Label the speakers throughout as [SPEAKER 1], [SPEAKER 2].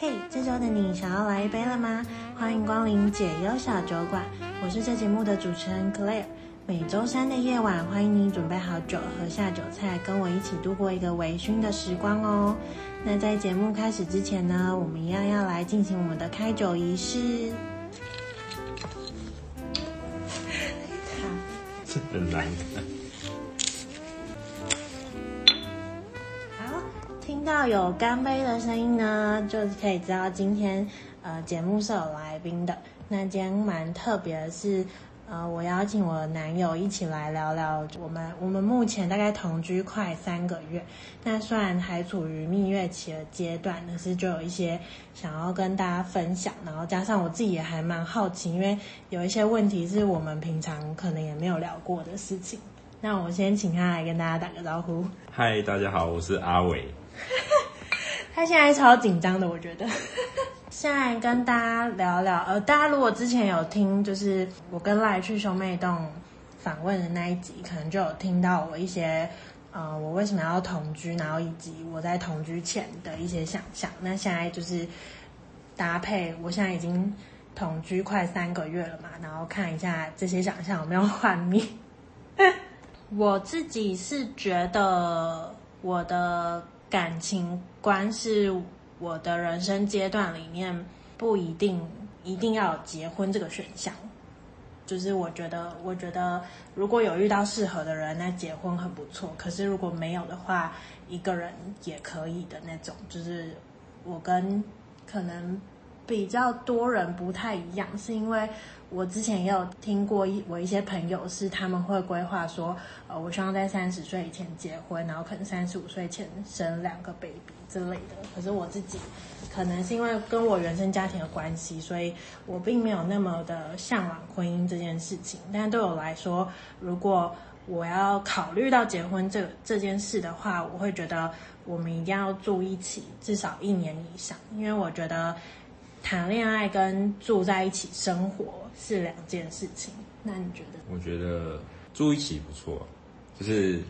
[SPEAKER 1] 嘿，这周的你想要来一杯了吗？欢迎光临解忧小酒馆，我是这节目的主持人 Claire。每周三的夜晚，欢迎你准备好酒和下酒菜，跟我一起度过一个微醺的时光哦。那在节目开始之前呢，我们一样要来进行我们的开酒仪式。
[SPEAKER 2] 这很难看。
[SPEAKER 1] 听到有干杯的声音呢，就可以知道今天呃节目是有来宾的。那今天蛮特别的是。呃，我邀请我男友一起来聊聊我们我们目前大概同居快三个月，那虽然还处于蜜月期的阶段，但是就有一些想要跟大家分享，然后加上我自己也还蛮好奇，因为有一些问题是我们平常可能也没有聊过的事情。那我先请他来跟大家打个招呼。
[SPEAKER 2] 嗨，大家好，我是阿伟。
[SPEAKER 1] 他现在超紧张的，我觉得。现在跟大家聊聊，呃，大家如果之前有听，就是我跟赖去兄妹洞访问的那一集，可能就有听到我一些，呃，我为什么要同居，然后以及我在同居前的一些想象。那现在就是搭配，我现在已经同居快三个月了嘛，然后看一下这些想象有没有幻灭。我自己是觉得我的感情观是。我的人生阶段里面不一定一定要有结婚这个选项，就是我觉得，我觉得如果有遇到适合的人，那结婚很不错。可是如果没有的话，一个人也可以的那种。就是我跟可能比较多人不太一样，是因为我之前也有听过一我一些朋友是他们会规划说，呃，我希望在三十岁以前结婚，然后可能三十五岁前生两个 baby。之类的，可是我自己可能是因为跟我原生家庭的关系，所以我并没有那么的向往婚姻这件事情。但对我来说，如果我要考虑到结婚这这件事的话，我会觉得我们一定要住一起至少一年以上，因为我觉得谈恋爱跟住在一起生活是两件事情。那你觉得？
[SPEAKER 2] 我觉得住一起不错，就是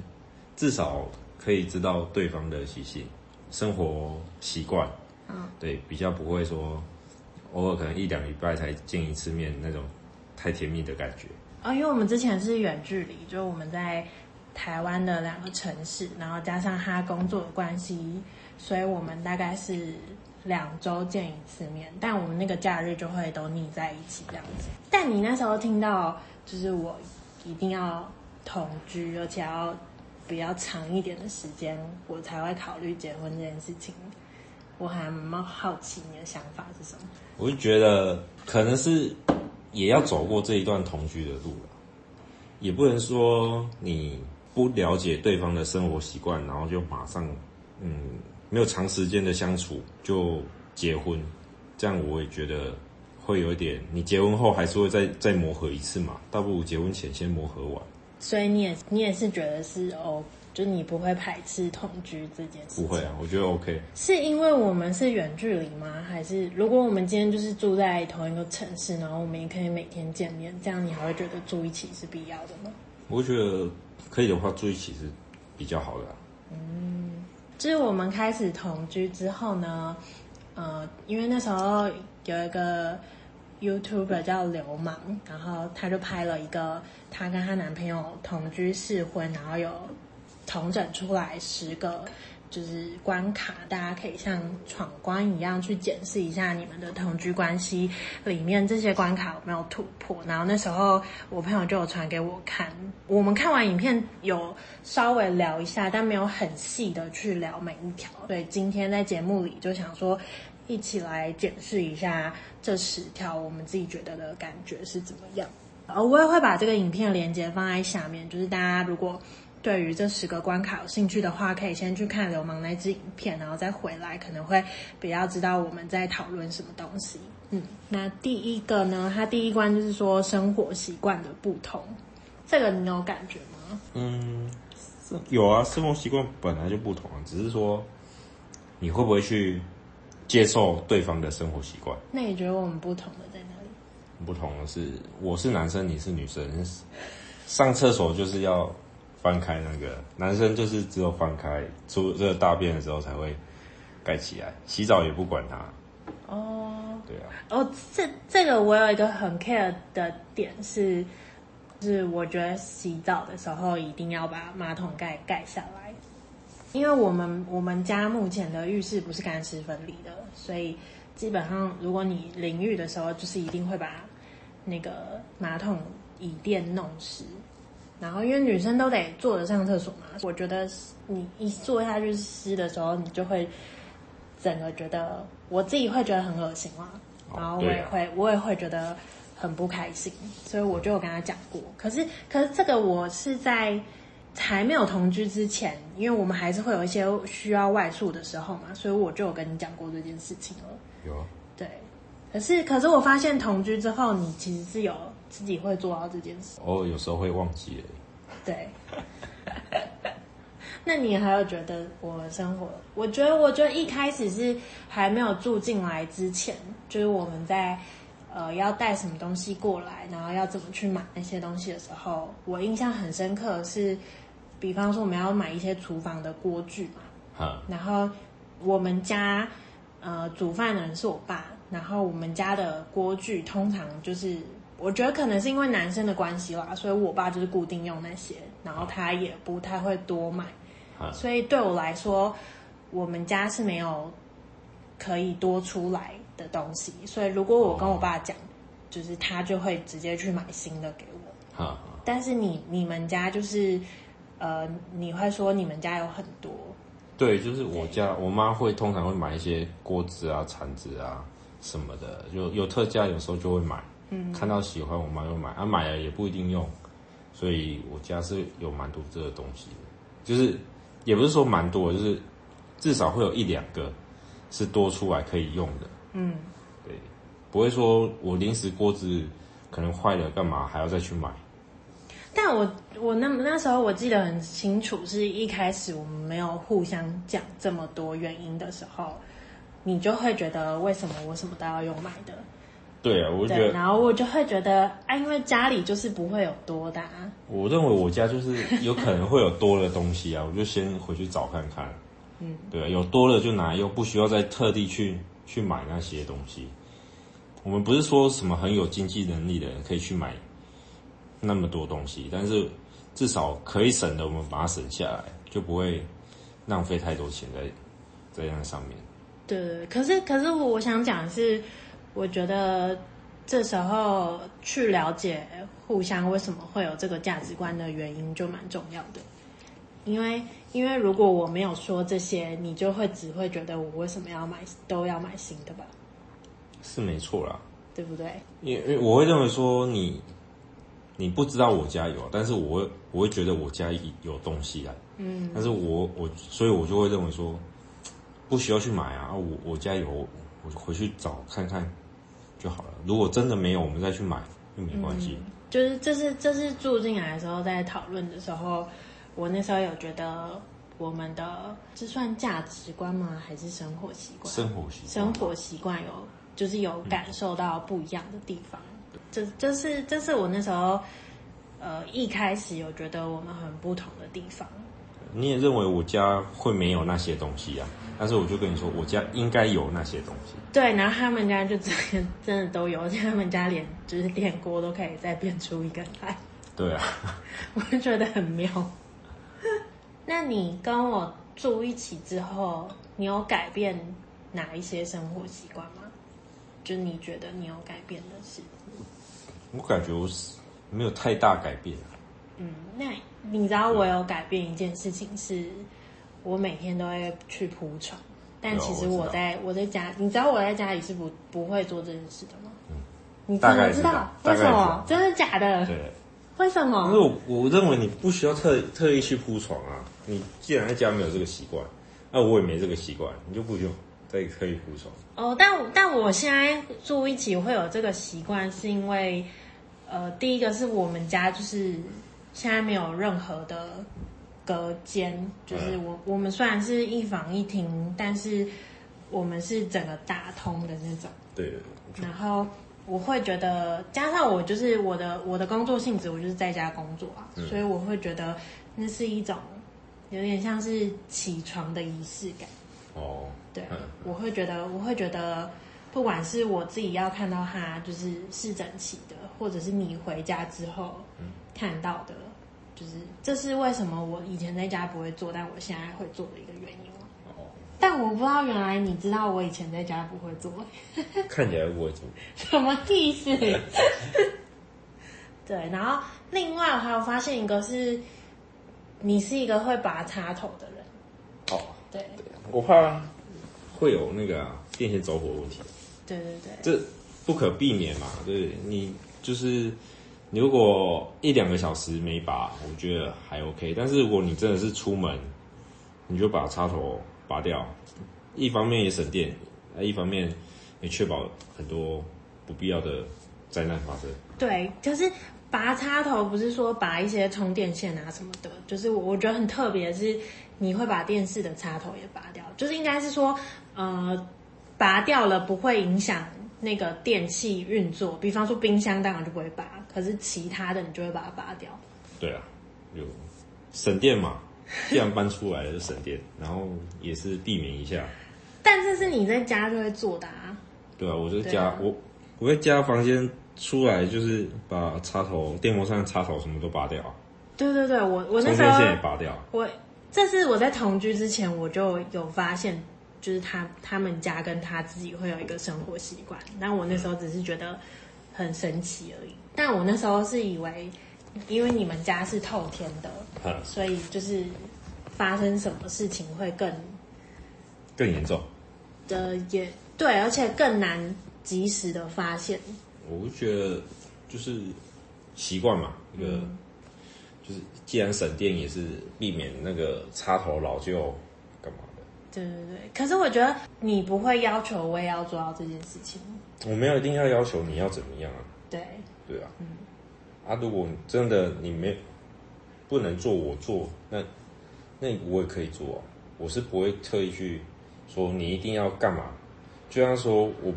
[SPEAKER 2] 至少可以知道对方的习性。生活习惯，嗯，对，比较不会说偶尔可能一两礼拜才见一次面那种太甜蜜的感觉。
[SPEAKER 1] 啊、哦，因为我们之前是远距离，就我们在台湾的两个城市，然后加上他工作的关系，所以我们大概是两周见一次面，但我们那个假日就会都腻在一起这样子。但你那时候听到就是我一定要同居，而且要。比较长一点的时间，我才会考虑结婚这件事情。我还蛮好奇你的想法是什么？
[SPEAKER 2] 我就觉得可能是也要走过这一段同居的路了，也不能说你不了解对方的生活习惯，然后就马上嗯没有长时间的相处就结婚，这样我也觉得会有一点。你结婚后还是会再再磨合一次嘛，倒不如结婚前先磨合完。
[SPEAKER 1] 所以你也你也是觉得是哦，就你不会排斥同居这件事？
[SPEAKER 2] 不会啊，我觉得 OK。
[SPEAKER 1] 是因为我们是远距离吗？还是如果我们今天就是住在同一个城市，然后我们也可以每天见面，这样你还会觉得住一起是必要的吗？
[SPEAKER 2] 我觉得可以的话，住一起是比较好的啊。
[SPEAKER 1] 嗯，是我们开始同居之后呢，呃，因为那时候有一个。YouTuber 叫流氓，然后他就拍了一个他跟他男朋友同居试婚，然后有同整出来十个就是关卡，大家可以像闯关一样去检视一下你们的同居关系里面这些关卡有没有突破。然后那时候我朋友就有传给我看，我们看完影片有稍微聊一下，但没有很细的去聊每一条。所以今天在节目里就想说。一起来检视一下这十条，我们自己觉得的感觉是怎么样？我也会把这个影片连接放在下面，就是大家如果对于这十个关卡有兴趣的话，可以先去看流氓那支影片，然后再回来，可能会比较知道我们在讨论什么东西。嗯，那第一个呢，它第一关就是说生活习惯的不同，这个你有感觉吗？
[SPEAKER 2] 嗯，有啊，生活习惯本来就不同啊，只是说你会不会去。接受对方的生活习惯。
[SPEAKER 1] 那你觉得我们不同的在哪里？
[SPEAKER 2] 不同的是，我是男生，你是女生。上厕所就是要翻开那个，男生就是只有翻开出这个大便的时候才会盖起来。洗澡也不管它，哦，对啊。
[SPEAKER 1] 哦，这这个我有一个很 care 的点是，是我觉得洗澡的时候一定要把马桶盖盖下来，因为我们我们家目前的浴室不是干湿分离的，所以基本上如果你淋浴的时候，就是一定会把那个马桶椅垫弄湿。然后因为女生都得坐着上厕所嘛，我觉得你一坐下去湿的时候，你就会整个觉得我自己会觉得很恶心嘛。然后我也会，啊、我也会觉得很不开心，所以我就有跟他讲过。可是，可是这个我是在还没有同居之前，因为我们还是会有一些需要外宿的时候嘛，所以我就有跟你讲过这件事情了。
[SPEAKER 2] 有啊。
[SPEAKER 1] 对。可是，可是我发现同居之后，你其实是有自己会做到这件事。
[SPEAKER 2] 哦，有时候会忘记了。
[SPEAKER 1] 对。那你还有觉得我的生活？我觉得，我觉得一开始是还没有住进来之前，就是我们在呃要带什么东西过来，然后要怎么去买那些东西的时候，我印象很深刻的是，比方说我们要买一些厨房的锅具嘛，
[SPEAKER 2] 哈
[SPEAKER 1] 然后我们家呃煮饭的人是我爸，然后我们家的锅具通常就是，我觉得可能是因为男生的关系啦，所以我爸就是固定用那些，然后他也不太会多买。所以对我来说，我们家是没有可以多出来的东西。所以如果我跟我爸讲，就是他就会直接去买新的给我。啊但是你你们家就是，呃，你会说你们家有很多。
[SPEAKER 2] 对，就是我家，我妈会通常会买一些锅子啊、铲子啊什么的，有有特价，有时候就会买。嗯，看到喜欢，我妈就买。啊，买了也不一定用，所以我家是有蛮多这个东西的，就是。也不是说蛮多，就是至少会有一两个是多出来可以用的。嗯，对，不会说我临时锅子可能坏了，干嘛还要再去买？
[SPEAKER 1] 但我我那那时候我记得很清楚，是一开始我们没有互相讲这么多原因的时候，你就会觉得为什么我什么都要用买的？
[SPEAKER 2] 对啊，我觉得，
[SPEAKER 1] 然后我就会觉得，啊，因为家里就是不会有多的啊。
[SPEAKER 2] 我认为我家就是有可能会有多的东西啊，我就先回去找看看。嗯，对啊，有多了就拿，又不需要再特地去去买那些东西。我们不是说什么很有经济能力的人可以去买那么多东西，但是至少可以省的，我们把它省下来，就不会浪费太多钱在在那上面。
[SPEAKER 1] 对，可是可是我想讲的是。我觉得这时候去了解互相为什么会有这个价值观的原因就蛮重要的，因为因为如果我没有说这些，你就会只会觉得我为什么要买都要买新的吧？
[SPEAKER 2] 是没错啦，
[SPEAKER 1] 对不对？
[SPEAKER 2] 因为我会认为说你你不知道我家有，但是我会我会觉得我家有东西啊，嗯，但是我我所以我就会认为说不需要去买啊，我我家有，我就回去找看看。就好了。如果真的没有，我们再去买，就没关系。
[SPEAKER 1] 嗯，就是这是这是住进来的时候，在讨论的时候，我那时候有觉得我们的这算价值观吗？还是生活习惯？
[SPEAKER 2] 生活习惯。
[SPEAKER 1] 生活习惯有就是有感受到不一样的地方。这这是这是我那时候呃一开始有觉得我们很不同的地方。
[SPEAKER 2] 你也认为我家会没有那些东西啊？但是我就跟你说，我家应该有那些东西。
[SPEAKER 1] 对，然后他们家就真的真的都有，而且他们家连就是电锅都可以再变出一个来。
[SPEAKER 2] 对啊，
[SPEAKER 1] 我就觉得很妙。那你跟我住一起之后，你有改变哪一些生活习惯吗？就你觉得你有改变的是？
[SPEAKER 2] 我感觉我是没有太大改变。
[SPEAKER 1] 嗯，那你知道我有改变一件事情是？我每天都会去铺床，但其实我在我，我在家，你知道我在家里是不不会做这件事的吗？嗯，你怎么知道？为什么？真的假的？
[SPEAKER 2] 对，
[SPEAKER 1] 为什么？
[SPEAKER 2] 因为我我认为你不需要特特意去铺床啊。你既然在家没有这个习惯，那我也没这个习惯，你就不用再可以铺床。
[SPEAKER 1] 哦，但但我现在住一起会有这个习惯，是因为呃，第一个是我们家就是现在没有任何的。隔间就是我，我们虽然是一房一厅，但是我们是整个打通的那种。
[SPEAKER 2] 对。
[SPEAKER 1] 然后我会觉得，加上我就是我的我的工作性质，我就是在家工作啊，嗯、所以我会觉得那是一种有点像是起床的仪式感。
[SPEAKER 2] 哦。
[SPEAKER 1] 对，嗯、我会觉得，我会觉得，不管是我自己要看到它就是是整齐的，或者是你回家之后看到的，就是这是为什么我以前在家不会做，但我现在会做的一个原因。但我不知道，原来你知道我以前在家不会做，
[SPEAKER 2] 看起来不会做，
[SPEAKER 1] 什么意思？对，然后另外我还有发现一个是，你是一个会拔插头的人。
[SPEAKER 2] 哦，
[SPEAKER 1] 对，
[SPEAKER 2] 我怕会有那个、啊、电线走火的问题。
[SPEAKER 1] 对对对，
[SPEAKER 2] 这不可避免嘛。对，你就是如果一两个小时没拔，我觉得还 OK。但是如果你真的是出门，你就把插头。拔掉，一方面也省电，一方面也确保很多不必要的灾难发生。
[SPEAKER 1] 对，就是拔插头，不是说拔一些充电线啊什么的，就是我我觉得很特别的是，你会把电视的插头也拔掉，就是应该是说，呃，拔掉了不会影响那个电器运作，比方说冰箱当然就不会拔，可是其他的你就会把它拔掉。
[SPEAKER 2] 对啊，有省电嘛。既然搬出来了就省电，然后也是避免一下。
[SPEAKER 1] 但这是你在家就会做的啊？
[SPEAKER 2] 对啊，我在家，啊、我我在家房间出来就是把插头、电风扇插头什么都拔掉。
[SPEAKER 1] 对对对，我我那时候
[SPEAKER 2] 也拔掉。
[SPEAKER 1] 我这是我在同居之前我就有发现，就是他他们家跟他自己会有一个生活习惯，但我那时候只是觉得很神奇而已。但我那时候是以为。因为你们家是透天的，所以就是发生什么事情会更
[SPEAKER 2] 更严重
[SPEAKER 1] 的也对，而且更难及时的发现。
[SPEAKER 2] 我就觉得就是习惯嘛，一个、嗯、就是既然省电，也是避免那个插头老旧干嘛的。
[SPEAKER 1] 对对对，可是我觉得你不会要求我也要做到这件事情。
[SPEAKER 2] 我没有一定要要求你要怎么样啊。
[SPEAKER 1] 对
[SPEAKER 2] 对啊，嗯。啊，如果真的你没不能做，我做，那那我也可以做啊。我是不会特意去说你一定要干嘛。就像说我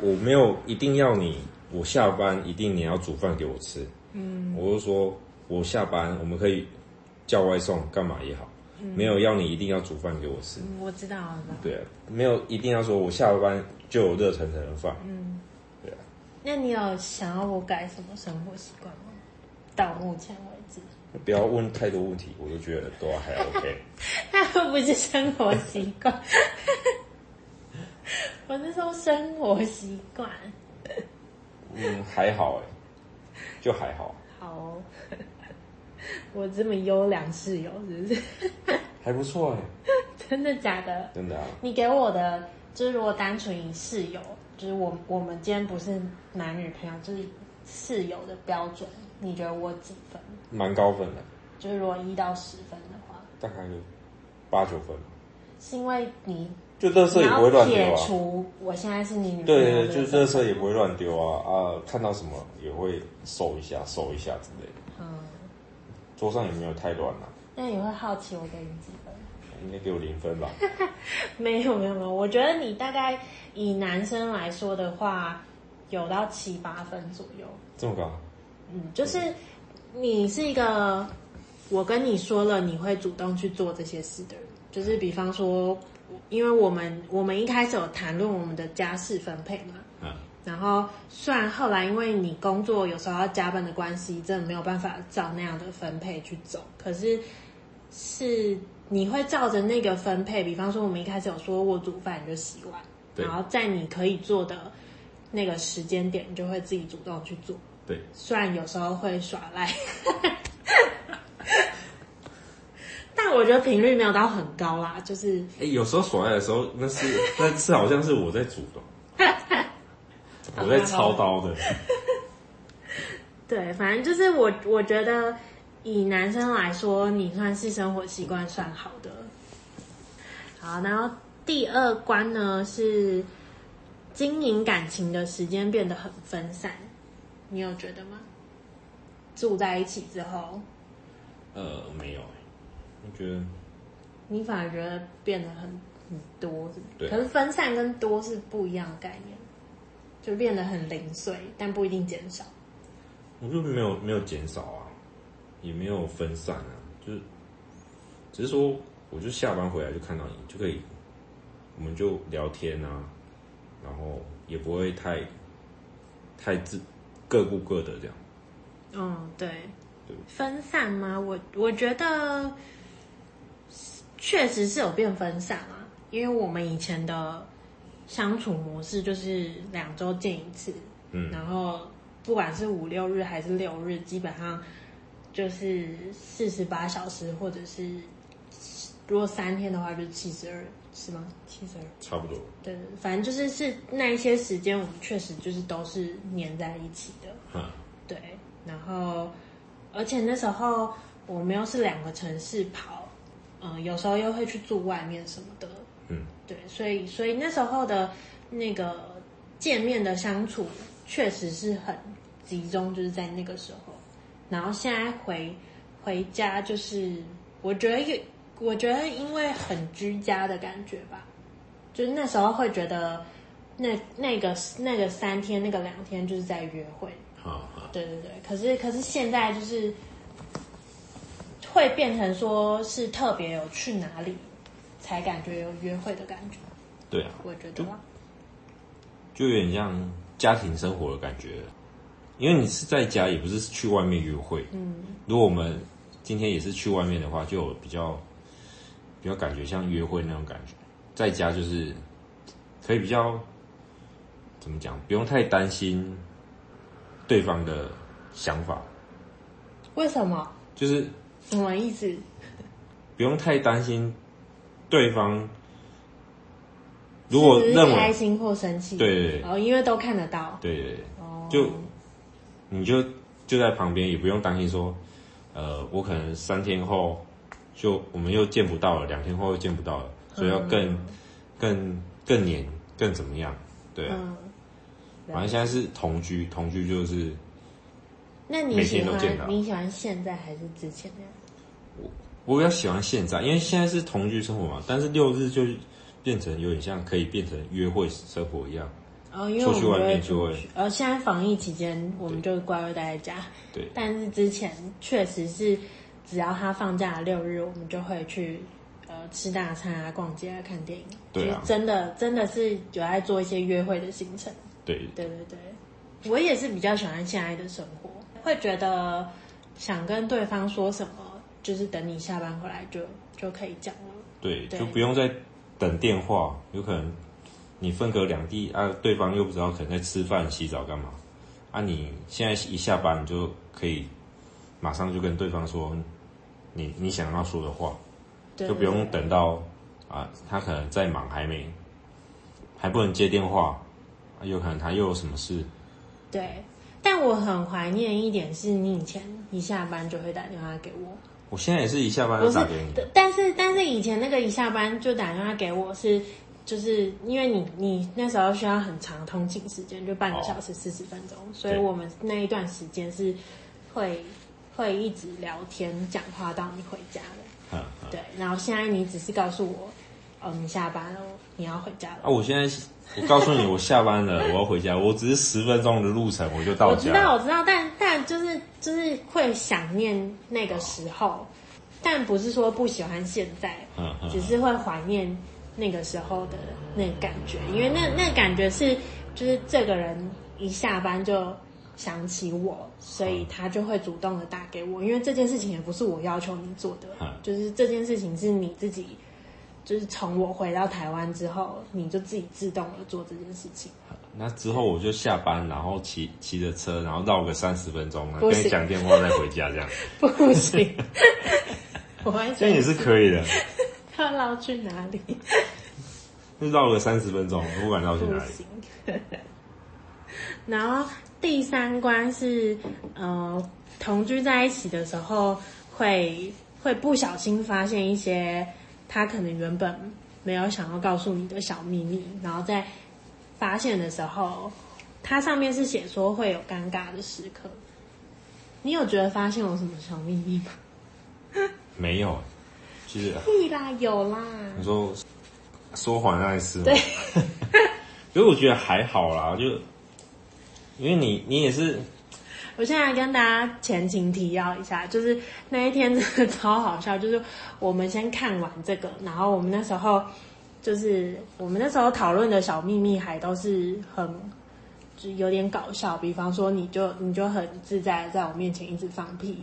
[SPEAKER 2] 我没有一定要你，我下班一定你要煮饭给我吃。嗯，我就说我下班我们可以叫外送干嘛也好，嗯，没有要你一定要煮饭给我吃。
[SPEAKER 1] 嗯，我知道了。
[SPEAKER 2] 对啊，没有一定要说我下了班就有热腾腾的饭。嗯。
[SPEAKER 1] 那你有想要我改什么生活习惯吗？到目前为止，
[SPEAKER 2] 不要问太多问题，我就觉得都还 OK。
[SPEAKER 1] 那会不是生活习惯？我是说生活习惯。
[SPEAKER 2] 嗯，还好哎，就还好。
[SPEAKER 1] 好哦，我这么优良室友是不是？
[SPEAKER 2] 还不错哎。
[SPEAKER 1] 真的假的？
[SPEAKER 2] 真的啊。
[SPEAKER 1] 你给我的就是如果单纯以室友。就是我，我们今天不是男女朋友，就是室友的标准。你觉得我几分？
[SPEAKER 2] 蛮高分的。
[SPEAKER 1] 就是如果一到十分的话，
[SPEAKER 2] 大概有八九分。
[SPEAKER 1] 是因为你
[SPEAKER 2] 就垃圾也不会乱丢啊。
[SPEAKER 1] 撇除我现在是你女朋友，
[SPEAKER 2] 对对，对，就垃圾也不会乱丢啊啊！看到什么也会收一下、收一下之类的。嗯。桌上也没有太乱啊。
[SPEAKER 1] 那你会好奇我给你几分？
[SPEAKER 2] 应该给我零分吧？
[SPEAKER 1] 没有没有没有，我觉得你大概。以男生来说的话，有到七八分左右。
[SPEAKER 2] 这么高？
[SPEAKER 1] 嗯，就是你是一个，我跟你说了你会主动去做这些事的人。就是比方说，因为我们我们一开始有谈论我们的家事分配嘛。嗯。然后虽然后来因为你工作有时候要加班的关系，真的没有办法照那样的分配去走。可是是你会照着那个分配，比方说我们一开始有说我煮饭你就洗碗。然后在你可以做的那个时间点，你就会自己主动去做。
[SPEAKER 2] 对，
[SPEAKER 1] 虽然有时候会耍赖，但我觉得频率没有到很高啦。就是，
[SPEAKER 2] 哎，有时候耍赖的时候，那是那是好像是我在主动，我在操刀的。
[SPEAKER 1] 对，反正就是我，我觉得以男生来说，你算是生活习惯算好的。好，然后。第二关呢是经营感情的时间变得很分散，你有觉得吗？住在一起之后，
[SPEAKER 2] 呃，没有，我觉得
[SPEAKER 1] 你反而觉得变得很很多，是是？
[SPEAKER 2] 对啊。
[SPEAKER 1] 可是分散跟多是不一样的概念，就变得很零碎，但不一定减少。
[SPEAKER 2] 我就没有没有减少啊，也没有分散啊，就是只是说，我就下班回来就看到你就可以。我们就聊天啊，然后也不会太太自各顾各的这样。
[SPEAKER 1] 嗯，对，
[SPEAKER 2] 对
[SPEAKER 1] 分散吗？我我觉得确实是有变分散啊，因为我们以前的相处模式就是两周见一次，嗯，然后不管是五六日还是六日，基本上就是四十八小时，或者是如果三天的话就是七十二，是吗？七十二，
[SPEAKER 2] 差不多。
[SPEAKER 1] 对，反正就是是那一些时间，我们确实就是都是黏在一起的，
[SPEAKER 2] 嗯，
[SPEAKER 1] 对。然后，而且那时候我们又是两个城市跑，嗯、呃，有时候又会去住外面什么的，嗯，对，所以所以那时候的那个见面的相处确实是很集中，就是在那个时候。然后现在回回家，就是我觉得有，我觉得因为很居家的感觉吧，就是那时候会觉得那那个那个三天那个两天就是在约会。
[SPEAKER 2] 好，
[SPEAKER 1] 对对对，可是可是现在就是会变成说是特别有去哪里才感觉有约会的感觉。
[SPEAKER 2] 对啊，
[SPEAKER 1] 我觉得
[SPEAKER 2] 就，就有点像家庭生活的感觉，因为你是在家，也不是去外面约会。嗯，如果我们今天也是去外面的话，就有比较比较感觉像约会那种感觉。在家就是可以比较怎么讲，不用太担心。对方的想法，
[SPEAKER 1] 为什么？
[SPEAKER 2] 就是
[SPEAKER 1] 什么意思？
[SPEAKER 2] 不用太担心对方，如果认为
[SPEAKER 1] 开心或生气，
[SPEAKER 2] 对对对，
[SPEAKER 1] 哦，因为都看得到，
[SPEAKER 2] 对对对，哦，就你就就在旁边，也不用担心说，呃，我可能三天后就我们又见不到了，两天后又见不到了，所以要更、嗯、更更黏，更怎么样？对啊。嗯反正现在是同居，同居就是。
[SPEAKER 1] 那你喜欢你喜欢现在还是之前那样？
[SPEAKER 2] 我我比较喜欢现在，因为现在是同居生活嘛。但是六日就变成有点像可以变成约会生活一样。
[SPEAKER 1] 哦，因为我们出去外面就会。呃，现在防疫期间，我们就乖乖待在家。
[SPEAKER 2] 对。
[SPEAKER 1] 但是之前确实是，只要他放假六日，我们就会去呃吃大餐啊、逛街啊、看电影。
[SPEAKER 2] 对啊。
[SPEAKER 1] 真的真的是有在做一些约会的行程。
[SPEAKER 2] 对
[SPEAKER 1] 对对对，我也是比较喜欢现在的生活，会觉得想跟对方说什么，就是等你下班回来就就可以讲了。
[SPEAKER 2] 对，对就不用再等电话，有可能你分隔两地啊，对方又不知道可能在吃饭、洗澡干嘛啊？你现在一下班你就可以马上就跟对方说你你想要说的话，就不用等到啊，他可能在忙，还没还不能接电话。有可能他又有什么事？
[SPEAKER 1] 对，但我很怀念一点是，你以前一下班就会打电话给我。
[SPEAKER 2] 我现在也是一下班就打给你。
[SPEAKER 1] 但是但是以前那个一下班就打电话给我是，就是因为你你那时候需要很长通勤时间，就半个小时四十分钟，哦，所以我们那一段时间是会会一直聊天讲话到你回家的。
[SPEAKER 2] 嗯嗯。
[SPEAKER 1] 对，然后现在你只是告诉我，哦，你下班了，你要回家了。
[SPEAKER 2] 啊，我现在。我告诉你，我下班了，我要回家。我只是十分钟的路程，我就到家。
[SPEAKER 1] 我知道，我知道，但但就是就是会想念那个时候，哦、但不是说不喜欢现在，嗯嗯、只是会怀念那个时候的那个感觉，因为那那个感觉是就是这个人一下班就想起我，所以他就会主动的打给我，因为这件事情也不是我要求你做的，嗯、就是这件事情是你自己。就是从我回到台湾之后，你就自己自动的做这件事情。
[SPEAKER 2] 那之后我就下班，然后骑骑着车，然后绕个三十分钟，跟你讲电话再回家，这样
[SPEAKER 1] 不行。我完全
[SPEAKER 2] 这也是可以的。
[SPEAKER 1] 要绕去哪里？
[SPEAKER 2] 就绕个三十分钟，不管绕去哪
[SPEAKER 1] 里。然后第三关是，呃，同居在一起的时候会，会会不小心发现一些。他可能原本没有想要告诉你的小秘密，然后在发现的时候，它上面是写说会有尴尬的时刻。你有觉得发现有什么小秘密吗？
[SPEAKER 2] 没有，其实。
[SPEAKER 1] 屁啦，有啦。
[SPEAKER 2] 你说说谎那一次。
[SPEAKER 1] 对。
[SPEAKER 2] 所以我觉得还好啦，就因为你你也是。
[SPEAKER 1] 我现在跟大家前情提要一下，就是那一天真的超好笑。就是我们先看完这个，然后我们那时候就是我们那时候讨论的小秘密还都是很就有点搞笑，比方说你就你就很自在在我面前一直放屁，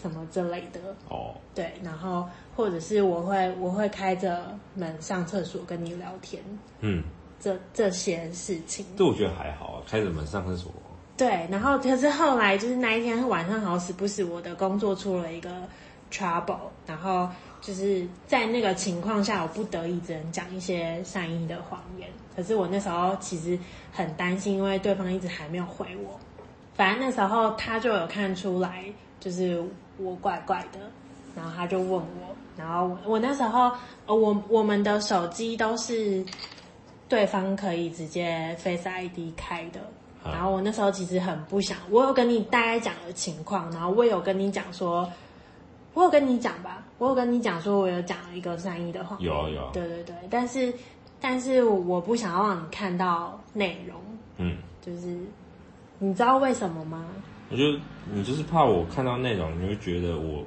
[SPEAKER 1] 什么之类的哦，对，然后或者是我会我会开着门上厕所跟你聊天，嗯，这这些事情，
[SPEAKER 2] 这我觉得还好啊，开着门上厕所。
[SPEAKER 1] 对，然后可是后来就是那一天晚上，好死不死我的工作出了一个 trouble，然后。就是在那个情况下，我不得已只能讲一些善意的谎言。可是我那时候其实很担心，因为对方一直还没有回我。反正那时候他就有看出来，就是我怪怪的，然后他就问我，然后我，我那时候，我我们的手机都是对方可以直接 Face ID 开的。然后我那时候其实很不想，我有跟你大概讲的情况，然后我有跟你讲说。我有跟你讲吧，我有跟你讲说，我有讲了一个善意的话。
[SPEAKER 2] 有啊有啊。
[SPEAKER 1] 对对对，但是但是我不想要让你看到内容。嗯。就是你知道为什么吗？
[SPEAKER 2] 我就你就是怕我看到内容，你会觉得我，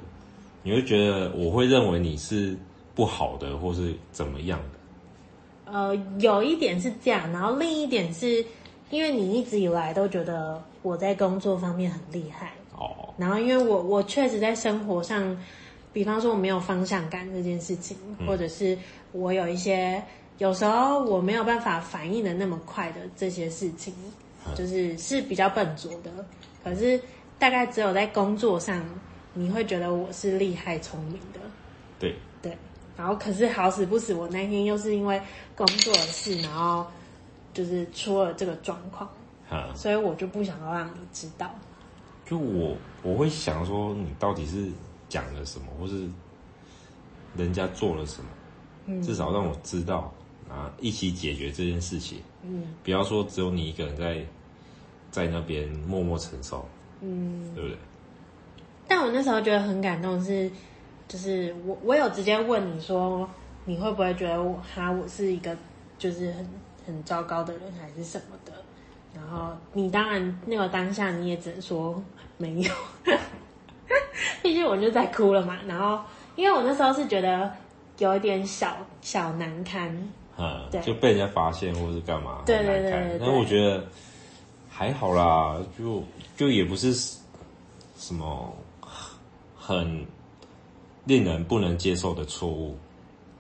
[SPEAKER 2] 你会觉得我会认为你是不好的，或是怎么样的。
[SPEAKER 1] 呃，有一点是这样，然后另一点是因为你一直以来都觉得我在工作方面很厉害。哦，然后因为我我确实在生活上，比方说我没有方向感这件事情，嗯、或者是我有一些有时候我没有办法反应的那么快的这些事情，嗯、就是是比较笨拙的。可是大概只有在工作上，你会觉得我是厉害聪明的。
[SPEAKER 2] 对
[SPEAKER 1] 对，然后可是好死不死，我那天又是因为工作的事，然后就是出了这个状况，嗯、所以我就不想要让你知道。
[SPEAKER 2] 就我我会想说，你到底是讲了什么，或是人家做了什么，嗯、至少让我知道啊，一起解决这件事情。嗯，不要说只有你一个人在在那边默默承受。嗯，对不对？
[SPEAKER 1] 但我那时候觉得很感动是，是就是我我有直接问你说，你会不会觉得我哈我是一个就是很很糟糕的人，还是什么的？然后你当然那个当下你也只能说没有，毕竟我就在哭了嘛。然后因为我那时候是觉得有一点小小难堪，
[SPEAKER 2] 嗯，对，就被人家发现或是干嘛，
[SPEAKER 1] 对对对对。
[SPEAKER 2] 那我觉得还好啦，就就也不是什么很令人不能接受的错误。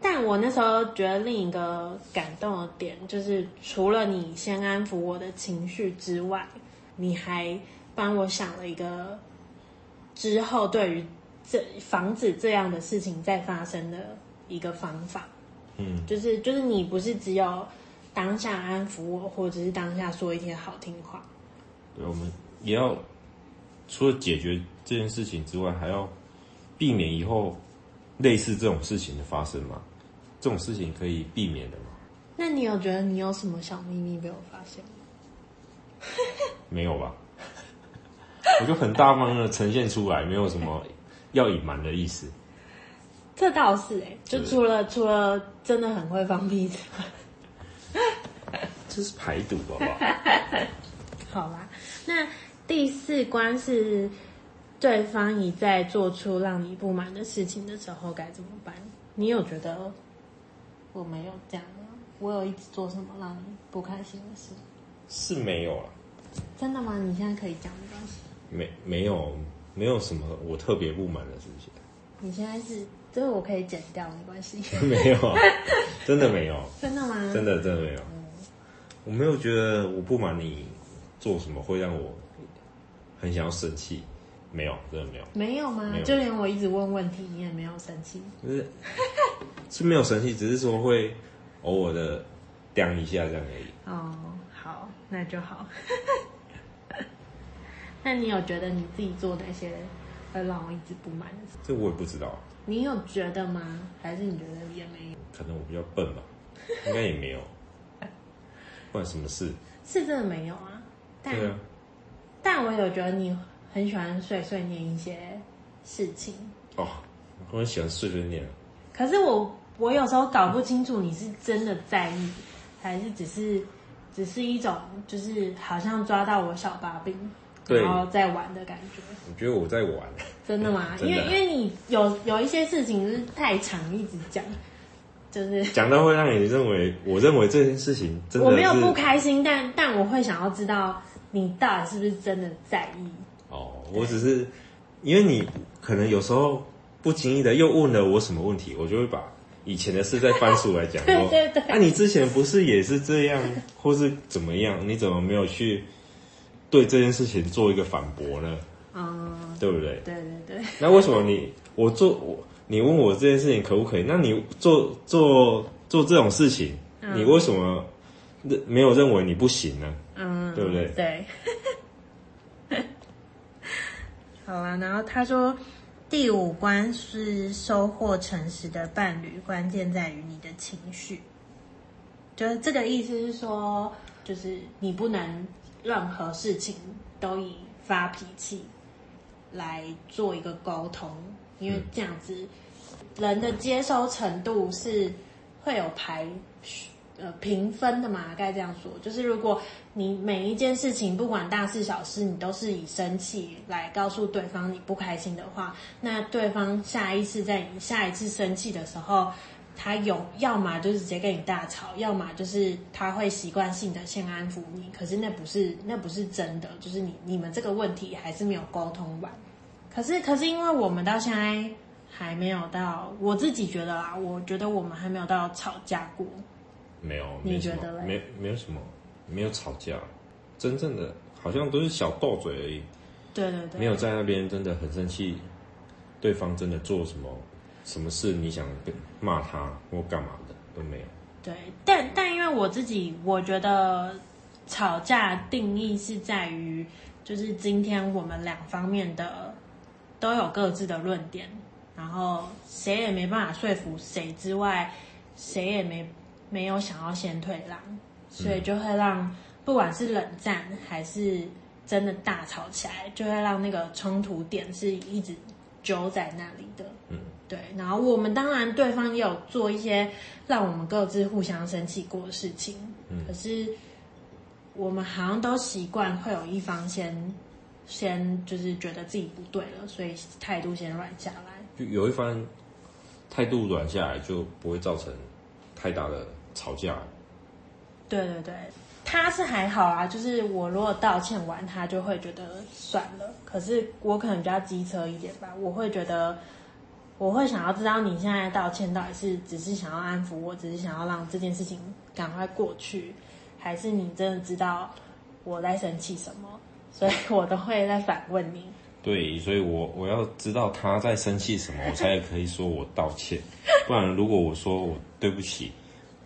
[SPEAKER 1] 但我那时候觉得另一个感动的点，就是除了你先安抚我的情绪之外，你还帮我想了一个之后对于这防止这样的事情再发生的一个方法。嗯，就是就是你不是只有当下安抚我，或者是当下说一些好听话。
[SPEAKER 2] 对，我们也要除了解决这件事情之外，还要避免以后类似这种事情的发生嘛。这种事情可以避免的吗？
[SPEAKER 1] 那你有觉得你有什么小秘密被我发现吗？
[SPEAKER 2] 没有吧？我就很大方的呈现出来，没有什么要隐瞒的意思。
[SPEAKER 1] 这倒是哎，就除了除了真的很会放屁之外，
[SPEAKER 2] 这是排毒好不好？
[SPEAKER 1] 好吧，那第四关是对方一再做出让你不满的事情的时候该怎么办？你有觉得？我没有这样的，我有一直做什么让你不开心的事？
[SPEAKER 2] 是没有啊。
[SPEAKER 1] 真的吗？你现在可以讲没关系。
[SPEAKER 2] 没没有没有什么我特别不满的事情。
[SPEAKER 1] 你现在是这个我可以剪掉没关系。
[SPEAKER 2] 没有，真的没有。
[SPEAKER 1] 真的吗？
[SPEAKER 2] 真的真的没有。嗯、我没有觉得我不满你做什么会让我很想要生气。没有，真的没有。
[SPEAKER 1] 没有吗？有就连我一直问问题，你也没有生气。
[SPEAKER 2] 是是没有生气，只是说会偶尔的掉一下这样而已。
[SPEAKER 1] 哦，好，那就好。那你有觉得你自己做哪些会让我一直不满的事？
[SPEAKER 2] 这我也不知道。
[SPEAKER 1] 你有觉得吗？还是你觉得也没有？
[SPEAKER 2] 可能我比较笨吧，应该也没有。不管什么事？
[SPEAKER 1] 是真的没有啊。但
[SPEAKER 2] 对啊。
[SPEAKER 1] 但我有觉得你。很喜欢碎碎念一些事情
[SPEAKER 2] 哦，我很喜欢碎碎念。
[SPEAKER 1] 可是我我有时候搞不清楚你是真的在意，还是只是只是一种就是好像抓到我小把柄，对然后在玩的感觉。
[SPEAKER 2] 我觉得我在玩。
[SPEAKER 1] 真的吗？因为因为你有有一些事情是太长，一直讲。就是
[SPEAKER 2] 讲到会让你认为，我认为这件事情真的
[SPEAKER 1] 我没有不开心，但但我会想要知道你到底是不是真的在意。
[SPEAKER 2] 哦，我只是因为你可能有时候不经意的又问了我什么问题，我就会把以前的事再翻出来讲。
[SPEAKER 1] 对对对。
[SPEAKER 2] 那、啊、你之前不是也是这样，或是怎么样？你怎么没有去对这件事情做一个反驳呢？嗯，对不对？
[SPEAKER 1] 对对对。
[SPEAKER 2] 那为什么你我做我？你问我这件事情可不可以？那你做做做这种事情，嗯、你为什么没有认为你不行呢？嗯，对不对？
[SPEAKER 1] 对。好啊，然后他说，第五关是收获诚实的伴侣，关键在于你的情绪。就是这个意思是说，就是你不能任何事情都以发脾气来做一个沟通。因为这样子，人的接收程度是会有排呃平分的嘛，该这样说。就是如果你每一件事情，不管大事小事，你都是以生气来告诉对方你不开心的话，那对方下一次在你下一次生气的时候，他有要么就是直接跟你大吵，要么就是他会习惯性的先安抚你。可是那不是那不是真的，就是你你们这个问题还是没有沟通完。可是，可是，因为我们到现在还没有到，我自己觉得啦，我觉得我们还没有到吵架过。
[SPEAKER 2] 没有，
[SPEAKER 1] 你觉得嘞？
[SPEAKER 2] 没，没有什么，没有吵架，真正的好像都是小斗嘴而已。
[SPEAKER 1] 对对对，
[SPEAKER 2] 没有在那边真的很生气，对方真的做什么什么事，你想骂他或干嘛的都没有。
[SPEAKER 1] 对，但但因为我自己，我觉得吵架定义是在于，就是今天我们两方面的。都有各自的论点，然后谁也没办法说服谁之外，谁也没没有想要先退让，所以就会让不管是冷战还是真的大吵起来，就会让那个冲突点是一直揪在那里的。嗯，对。然后我们当然对方也有做一些让我们各自互相生气过的事情，嗯，可是我们好像都习惯会有一方先。先就是觉得自己不对了，所以态度先软下来。
[SPEAKER 2] 就有一方态度软下来，就不会造成太大的吵架。
[SPEAKER 1] 对对对，他是还好啊，就是我如果道歉完，他就会觉得算了。可是我可能比较机车一点吧，我会觉得，我会想要知道你现在道歉到底是只是想要安抚我，只是想要让这件事情赶快过去，还是你真的知道我在生气什么？所以我都会在反问你。
[SPEAKER 2] 对，所以我我要知道他在生气什么，我才可以说我道歉。不然如果我说我对不起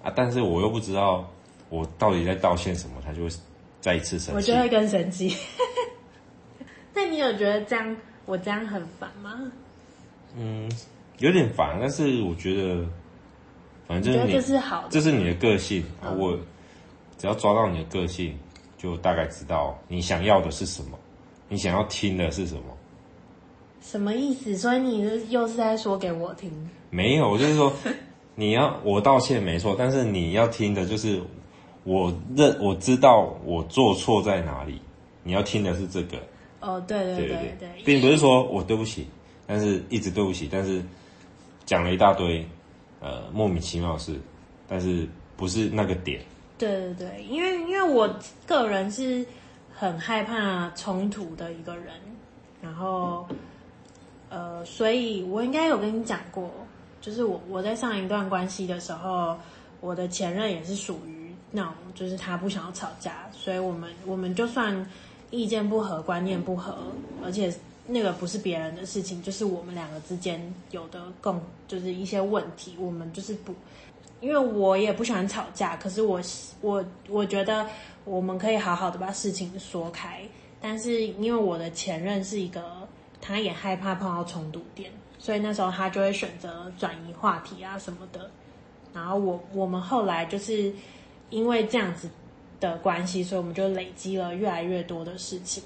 [SPEAKER 2] 啊，但是我又不知道我到底在道歉什么，他就会再一次生气。
[SPEAKER 1] 我就会更生气。那你有觉得这样我这样很烦吗？
[SPEAKER 2] 嗯，有点烦，但是我觉得反正
[SPEAKER 1] 这是好，
[SPEAKER 2] 这是你的个性啊。我只要抓到你的个性。就大概知道你想要的是什么，你想要听的是什么？
[SPEAKER 1] 什么意思？所以你又是在说给我听？
[SPEAKER 2] 没有，我就是说你要我道歉没错，但是你要听的就是我认我知道我做错在哪里，你要听的是这个。
[SPEAKER 1] 哦，对对对对，对，
[SPEAKER 2] 并不是说我对不起，但是一直对不起，但是讲了一大堆呃莫名其妙的事，但是不是那个点。
[SPEAKER 1] 对对对，因为因为我个人是很害怕冲突的一个人，然后呃，所以我应该有跟你讲过，就是我我在上一段关系的时候，我的前任也是属于那种，就是他不想要吵架，所以我们我们就算意见不合、观念不合，而且那个不是别人的事情，就是我们两个之间有的共，就是一些问题，我们就是不。因为我也不喜欢吵架，可是我我我觉得我们可以好好的把事情说开。但是因为我的前任是一个，他也害怕碰到冲突点，所以那时候他就会选择转移话题啊什么的。然后我我们后来就是因为这样子的关系，所以我们就累积了越来越多的事情。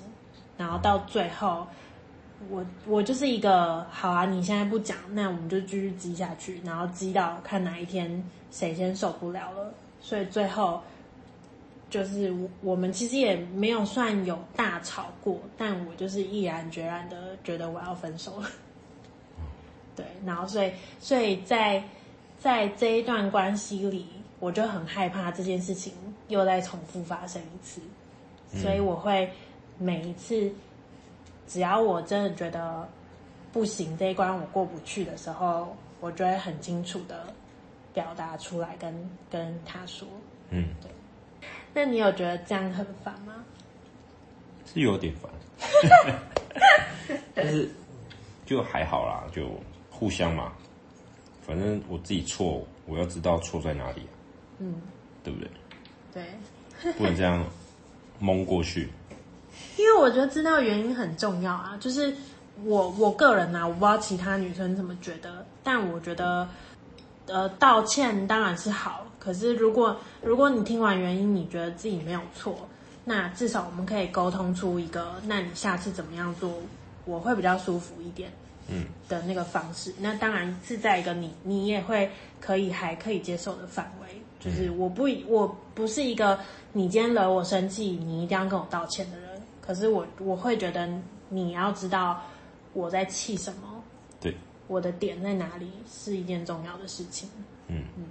[SPEAKER 1] 然后到最后，我我就是一个好啊，你现在不讲，那我们就继续积下去，然后积到看哪一天。谁先受不了了？所以最后就是我们其实也没有算有大吵过，但我就是毅然决然的觉得我要分手了。对，然后所以所以在在这一段关系里，我就很害怕这件事情又再重复发生一次，所以我会每一次，只要我真的觉得不行，这一关我过不去的时候，我就会很清楚的表达出来跟，跟跟他说。嗯，对。那你有觉得这样很烦吗？
[SPEAKER 2] 是有点烦，但是就还好啦，就互相嘛。反正我自己错，我要知道错在哪里啊。嗯，对不对？
[SPEAKER 1] 对，
[SPEAKER 2] 不能这样蒙过去。
[SPEAKER 1] 因为我觉得知道原因很重要啊。就是我我个人啊，我不知道其他女生怎么觉得，但我觉得，呃，道歉当然是好。可是如果如果你听完原因，你觉得自己没有错，那至少我们可以沟通出一个，那你下次怎么样做，我会比较舒服一点。嗯，的那个方式，那当然是在一个你你也会可以还可以接受的范围，就是我不我不是一个你今天惹我生气，你一定要跟我道歉的人。可是我我会觉得你要知道我在气什么，
[SPEAKER 2] 对，
[SPEAKER 1] 我的点在哪里是一件重要的事情。嗯嗯。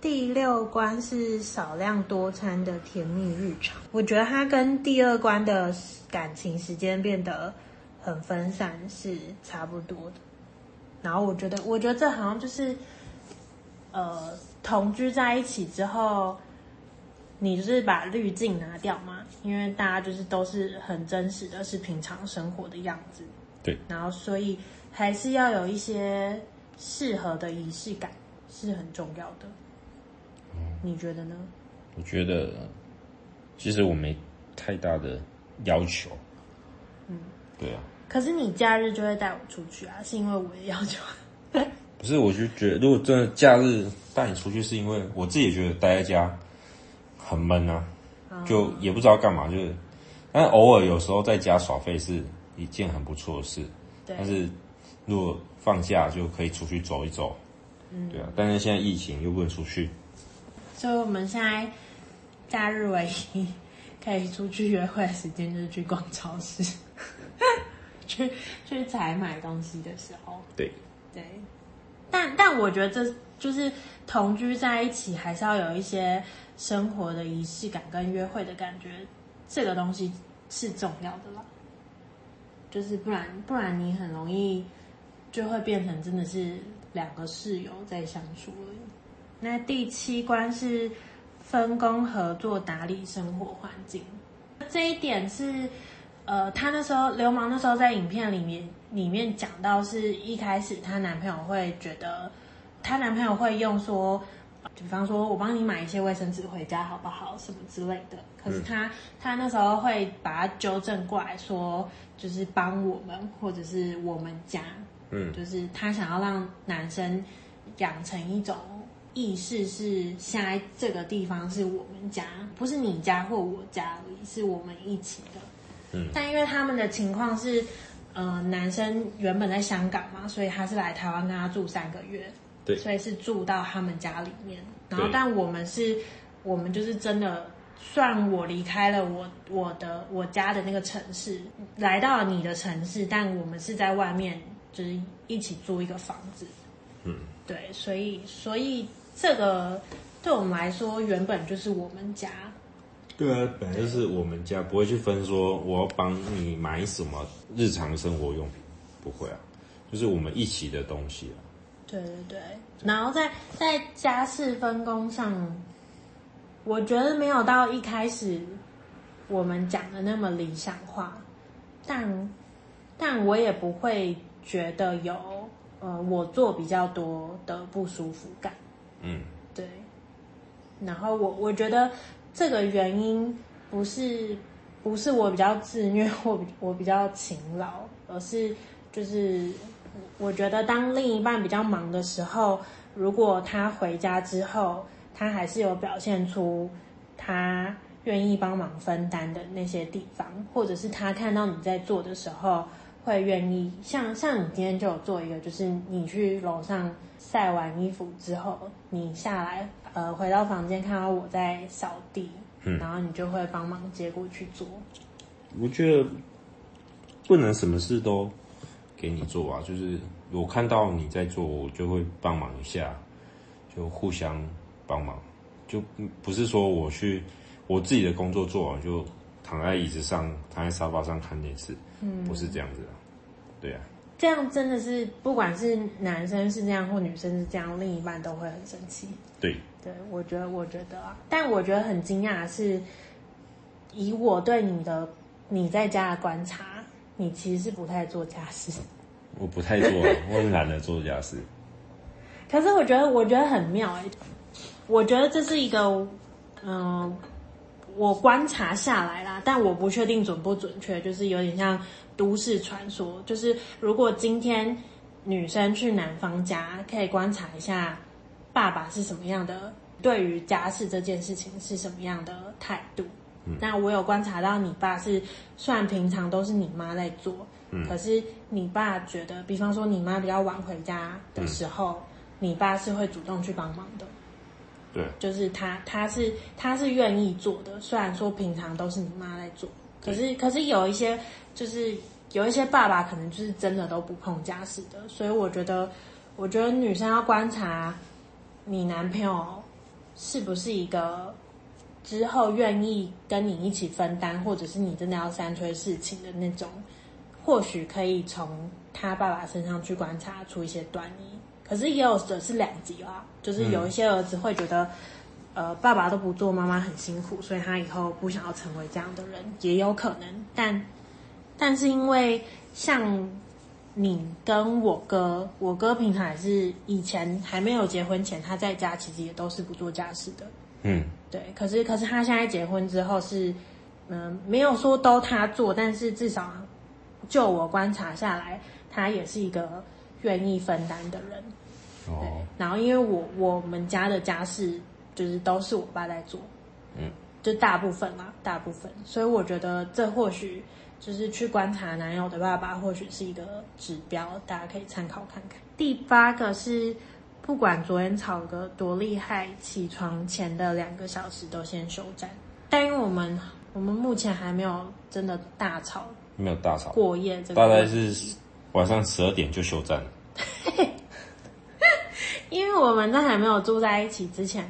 [SPEAKER 1] 第六关是少量多餐的甜蜜日常，我觉得它跟第二关的感情时间变得。很分散是差不多的，然后我觉得，我觉得这好像就是，呃，同居在一起之后，你就是把滤镜拿掉嘛，因为大家就是都是很真实的，是平常生活的样子。
[SPEAKER 2] 对。
[SPEAKER 1] 然后，所以还是要有一些适合的仪式感是很重要的。嗯。你觉得呢？
[SPEAKER 2] 我觉得，其实我没太大的要求。嗯。对啊。
[SPEAKER 1] 可是你假日就会带我出去啊？是因为我的要求？
[SPEAKER 2] 不是，我就觉得，如果真的假日带你出去，是因为我自己也觉得待在家很闷啊，就也不知道干嘛，就是，但偶尔有时候在家耍废是一件很不错的事。对。但是如果放假就可以出去走一走，嗯，对啊。但是现在疫情又不能出去，
[SPEAKER 1] 所以我们现在假日唯一可以出去约会的时间就是去逛超市。去去采买东西的时候，
[SPEAKER 2] 对
[SPEAKER 1] 对，但但我觉得这就是同居在一起，还是要有一些生活的仪式感跟约会的感觉，这个东西是重要的啦。就是不然不然你很容易就会变成真的是两个室友在相处而已。那第七关是分工合作打理生活环境，这一点是。呃，她那时候流氓那时候在影片里面里面讲到，是一开始她男朋友会觉得，她男朋友会用说，比方说我帮你买一些卫生纸回家好不好，什么之类的。可是她她那时候会把他纠正过来说，就是帮我们或者是我们家，嗯，就是她想要让男生养成一种意识，是现在这个地方是我们家，不是你家或我家而已，是我们一起的。嗯，但因为他们的情况是，呃，男生原本在香港嘛，所以他是来台湾跟他住三个月，
[SPEAKER 2] 对，
[SPEAKER 1] 所以是住到他们家里面。然后，但我们是，我们就是真的，算我离开了我我的我家的那个城市，来到了你的城市，但我们是在外面，就是一起租一个房子。嗯，对，所以所以这个对我们来说，原本就是我们家。
[SPEAKER 2] 对啊，本来就是我们家不会去分说我要帮你买什么日常生活用品，不会啊，就是我们一起的东西啊。
[SPEAKER 1] 对对对，然后在在家事分工上，我觉得没有到一开始我们讲的那么理想化，但但我也不会觉得有呃我做比较多的不舒服感。嗯，对。然后我我觉得。这个原因不是不是我比较自虐 或我比较勤劳，而是就是我觉得当另一半比较忙的时候，如果他回家之后，他还是有表现出他愿意帮忙分担的那些地方，或者是他看到你在做的时候会愿意，像像你今天就有做一个，就是你去楼上晒完衣服之后，你下来。呃，回到房间看到我在扫地，嗯，然后你就会帮忙接过去做。
[SPEAKER 2] 我觉得不能什么事都给你做啊，就是我看到你在做，我就会帮忙一下，就互相帮忙，就不是说我去我自己的工作做完就躺在椅子上，躺在沙发上看电视，嗯，不是这样子的，对啊。
[SPEAKER 1] 这样真的是，不管是男生是这样或女生是这样，另一半都会很生气。
[SPEAKER 2] 对，
[SPEAKER 1] 对，我觉得，我觉得啊，但我觉得很惊讶的是，以我对你的你在家的观察，你其实是不太做家事。
[SPEAKER 2] 我不太做，我很懒得做家事。
[SPEAKER 1] 可是我觉得，我觉得很妙哎，我觉得这是一个，嗯、呃，我观察下来啦，但我不确定准不准确，就是有点像。都市传说就是，如果今天女生去男方家，可以观察一下爸爸是什么样的，对于家事这件事情是什么样的态度。嗯。那我有观察到你爸是，虽然平常都是你妈在做，嗯，可是你爸觉得，比方说你妈比较晚回家的时候，嗯，你爸是会主动去帮忙的。
[SPEAKER 2] 对，
[SPEAKER 1] 就是他，他是他是愿意做的，虽然说平常都是你妈在做。可是，可是有一些，就是有一些爸爸可能就是真的都不碰家事的，所以我觉得，我觉得女生要观察你男朋友是不是一个之后愿意跟你一起分担，或者是你真的要三催四请的那种，或许可以从他爸爸身上去观察出一些端倪。可是也有的是两极啦，就是有一些儿子会觉得。呃，爸爸都不做，妈妈很辛苦，所以他以后不想要成为这样的人，也有可能。但，但是因为像你跟我哥，我哥平常也是以前还没有结婚前，他在家其实也都是不做家事的。
[SPEAKER 2] 嗯，
[SPEAKER 1] 对。可是，可是他现在结婚之后是，嗯、呃，没有说都他做，但是至少就我观察下来，他也是一个愿意分担的人。
[SPEAKER 2] 哦。
[SPEAKER 1] 对。然后，因为我我们家的家事。就是都是我爸在做，
[SPEAKER 2] 嗯，
[SPEAKER 1] 就大部分嘛，大部分，所以我觉得这或许就是去观察男友的爸爸，或许是一个指标，大家可以参考看看。第八个是，不管昨天吵个多厉害，起床前的两个小时都先休战。但因为我们我们目前还没有真的大吵，
[SPEAKER 2] 没有大吵
[SPEAKER 1] 过夜，这个
[SPEAKER 2] 大概是晚上十二点就休战了。
[SPEAKER 1] 因为我们在还没有住在一起之前。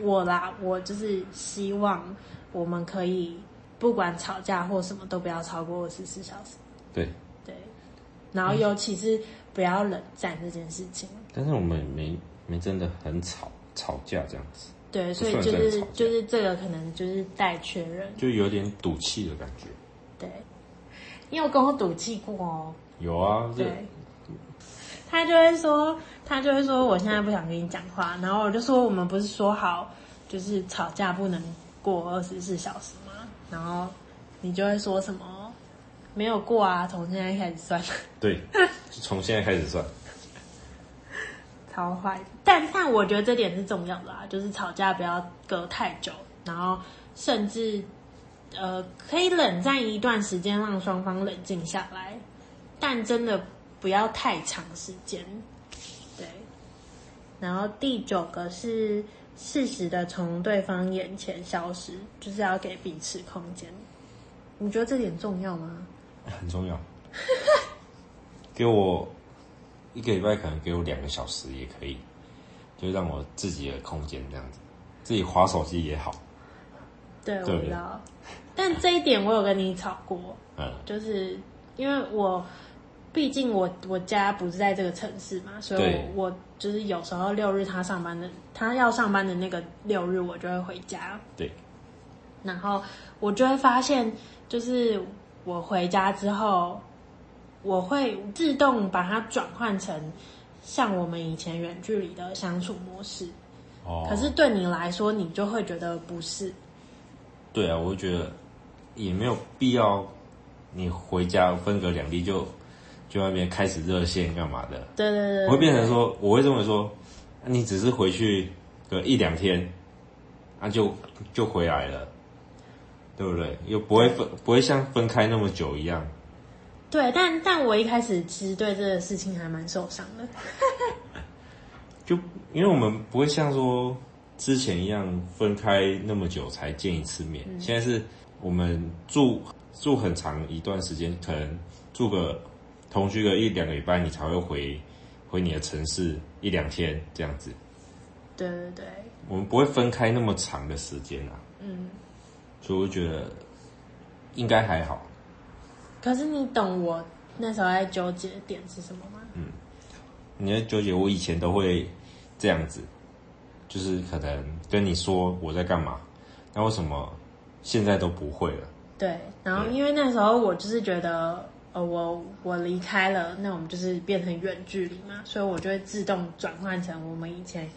[SPEAKER 1] 我啦，我就是希望我们可以不管吵架或什么都不要超过二十四小时。
[SPEAKER 2] 对
[SPEAKER 1] 对，然后尤其是不要冷战这件事情。
[SPEAKER 2] 但是我们没没真的很吵吵架这样子。
[SPEAKER 1] 对，所以就是就是这个可能就是待确认，
[SPEAKER 2] 就有点赌气的感觉。
[SPEAKER 1] 对，你有跟我赌气过哦？
[SPEAKER 2] 有啊，对。
[SPEAKER 1] 他就会说，他就会说，我现在不想跟你讲话。然后我就说，我们不是说好，就是吵架不能过二十四小时吗？然后你就会说什么，没有过啊，从现在开始算。
[SPEAKER 2] 对，从现在开始算。
[SPEAKER 1] 超坏，但但我觉得这点是重要的啊，就是吵架不要隔太久，然后甚至呃可以冷战一段时间，让双方冷静下来，但真的。不要太长时间，对。然后第九个是适时的从对方眼前消失，就是要给彼此空间。你觉得这点重要吗？
[SPEAKER 2] 很重要。给我一个礼拜，可能给我两个小时也可以，就让我自己的空间这样子，自己划手机也好。
[SPEAKER 1] 对，我知道。但这一点我有跟你吵过，
[SPEAKER 2] 嗯，
[SPEAKER 1] 就是因为我。毕竟我我家不是在这个城市嘛，所以我我就是有时候六日他上班的，他要上班的那个六日，我就会回家。
[SPEAKER 2] 对。
[SPEAKER 1] 然后我就会发现，就是我回家之后，我会自动把它转换成像我们以前远距离的相处模式。
[SPEAKER 2] 哦。
[SPEAKER 1] 可是对你来说，你就会觉得不是。
[SPEAKER 2] 对啊，我会觉得也没有必要，你回家分隔两地就。就外面开始热线干嘛的？
[SPEAKER 1] 对对对，
[SPEAKER 2] 我会变成说，我会认为说，你只是回去个一两天，啊就就回来了，对不对？又不会分，不会像分开那么久一样。
[SPEAKER 1] 对，但但我一开始其实对这个事情还蛮受伤的。
[SPEAKER 2] 就因为我们不会像说之前一样分开那么久才见一次面，嗯、现在是我们住住很长一段时间，可能住个。同居个一两个礼拜，你才会回回你的城市一两天这样子。
[SPEAKER 1] 对对对，
[SPEAKER 2] 我们不会分开那么长的时间啊。嗯，所以我觉得应该还好。
[SPEAKER 1] 可是你懂我那时候在纠结的点是什么吗？
[SPEAKER 2] 嗯，你在纠结，我以前都会这样子，就是可能跟你说我在干嘛，那为什么现在都不会了？
[SPEAKER 1] 对，然后因为那时候我就是觉得，我我离开了，那我们就是变成远距离嘛，所以我就会自动转换成我们以前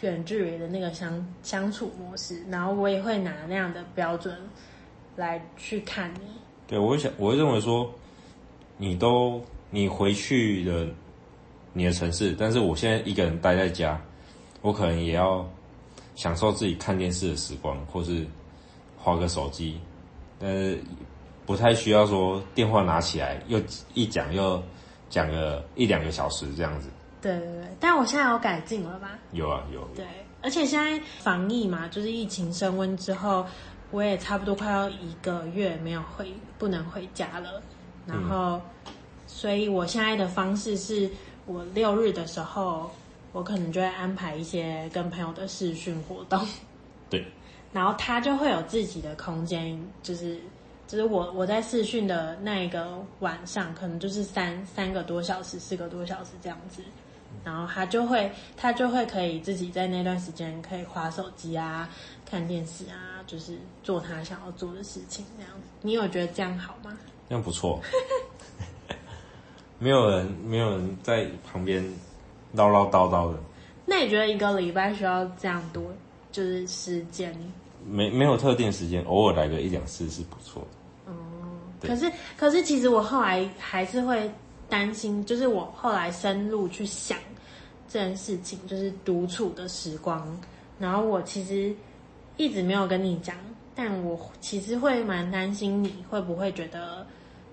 [SPEAKER 1] 远距离的那个相相处模式，然后我也会拿那样的标准来去看你。
[SPEAKER 2] 对，我会想，我会认为说，你都你回去了你的城市，但是我现在一个人待在家，我可能也要享受自己看电视的时光，或是滑个手机，但是，不太需要说电话拿起来又一讲又讲个一两个小时这样子。
[SPEAKER 1] 对对对，但我现在有改进了吧？
[SPEAKER 2] 有啊有。
[SPEAKER 1] 对，而且现在防疫嘛，就是疫情升温之后。我也差不多快要一个月没有回，不能回家了。然后，所以我现在的方式是，我六日的时候，我可能就会安排一些跟朋友的视讯活动。
[SPEAKER 2] 对。
[SPEAKER 1] 然后他就会有自己的空间，就是就是我我在试训的那一个晚上，可能就是三三个多小时、四个多小时这样子。然后他就会他就会可以自己在那段时间可以划手机啊。看电视啊，就是做他想要做的事情，这样子。你有觉得这样好吗？
[SPEAKER 2] 这样不错，没有人没有人在旁边唠唠叨叨的。
[SPEAKER 1] 那你觉得一个礼拜需要这样多，就是时间？
[SPEAKER 2] 没没有特定时间，偶尔来个一两次是不错的。
[SPEAKER 1] 可是可是其实我后来还是会担心，就是我后来深入去想这件事情，就是独处的时光，然后我其实。一直没有跟你讲，但我其实会蛮担心你会不会觉得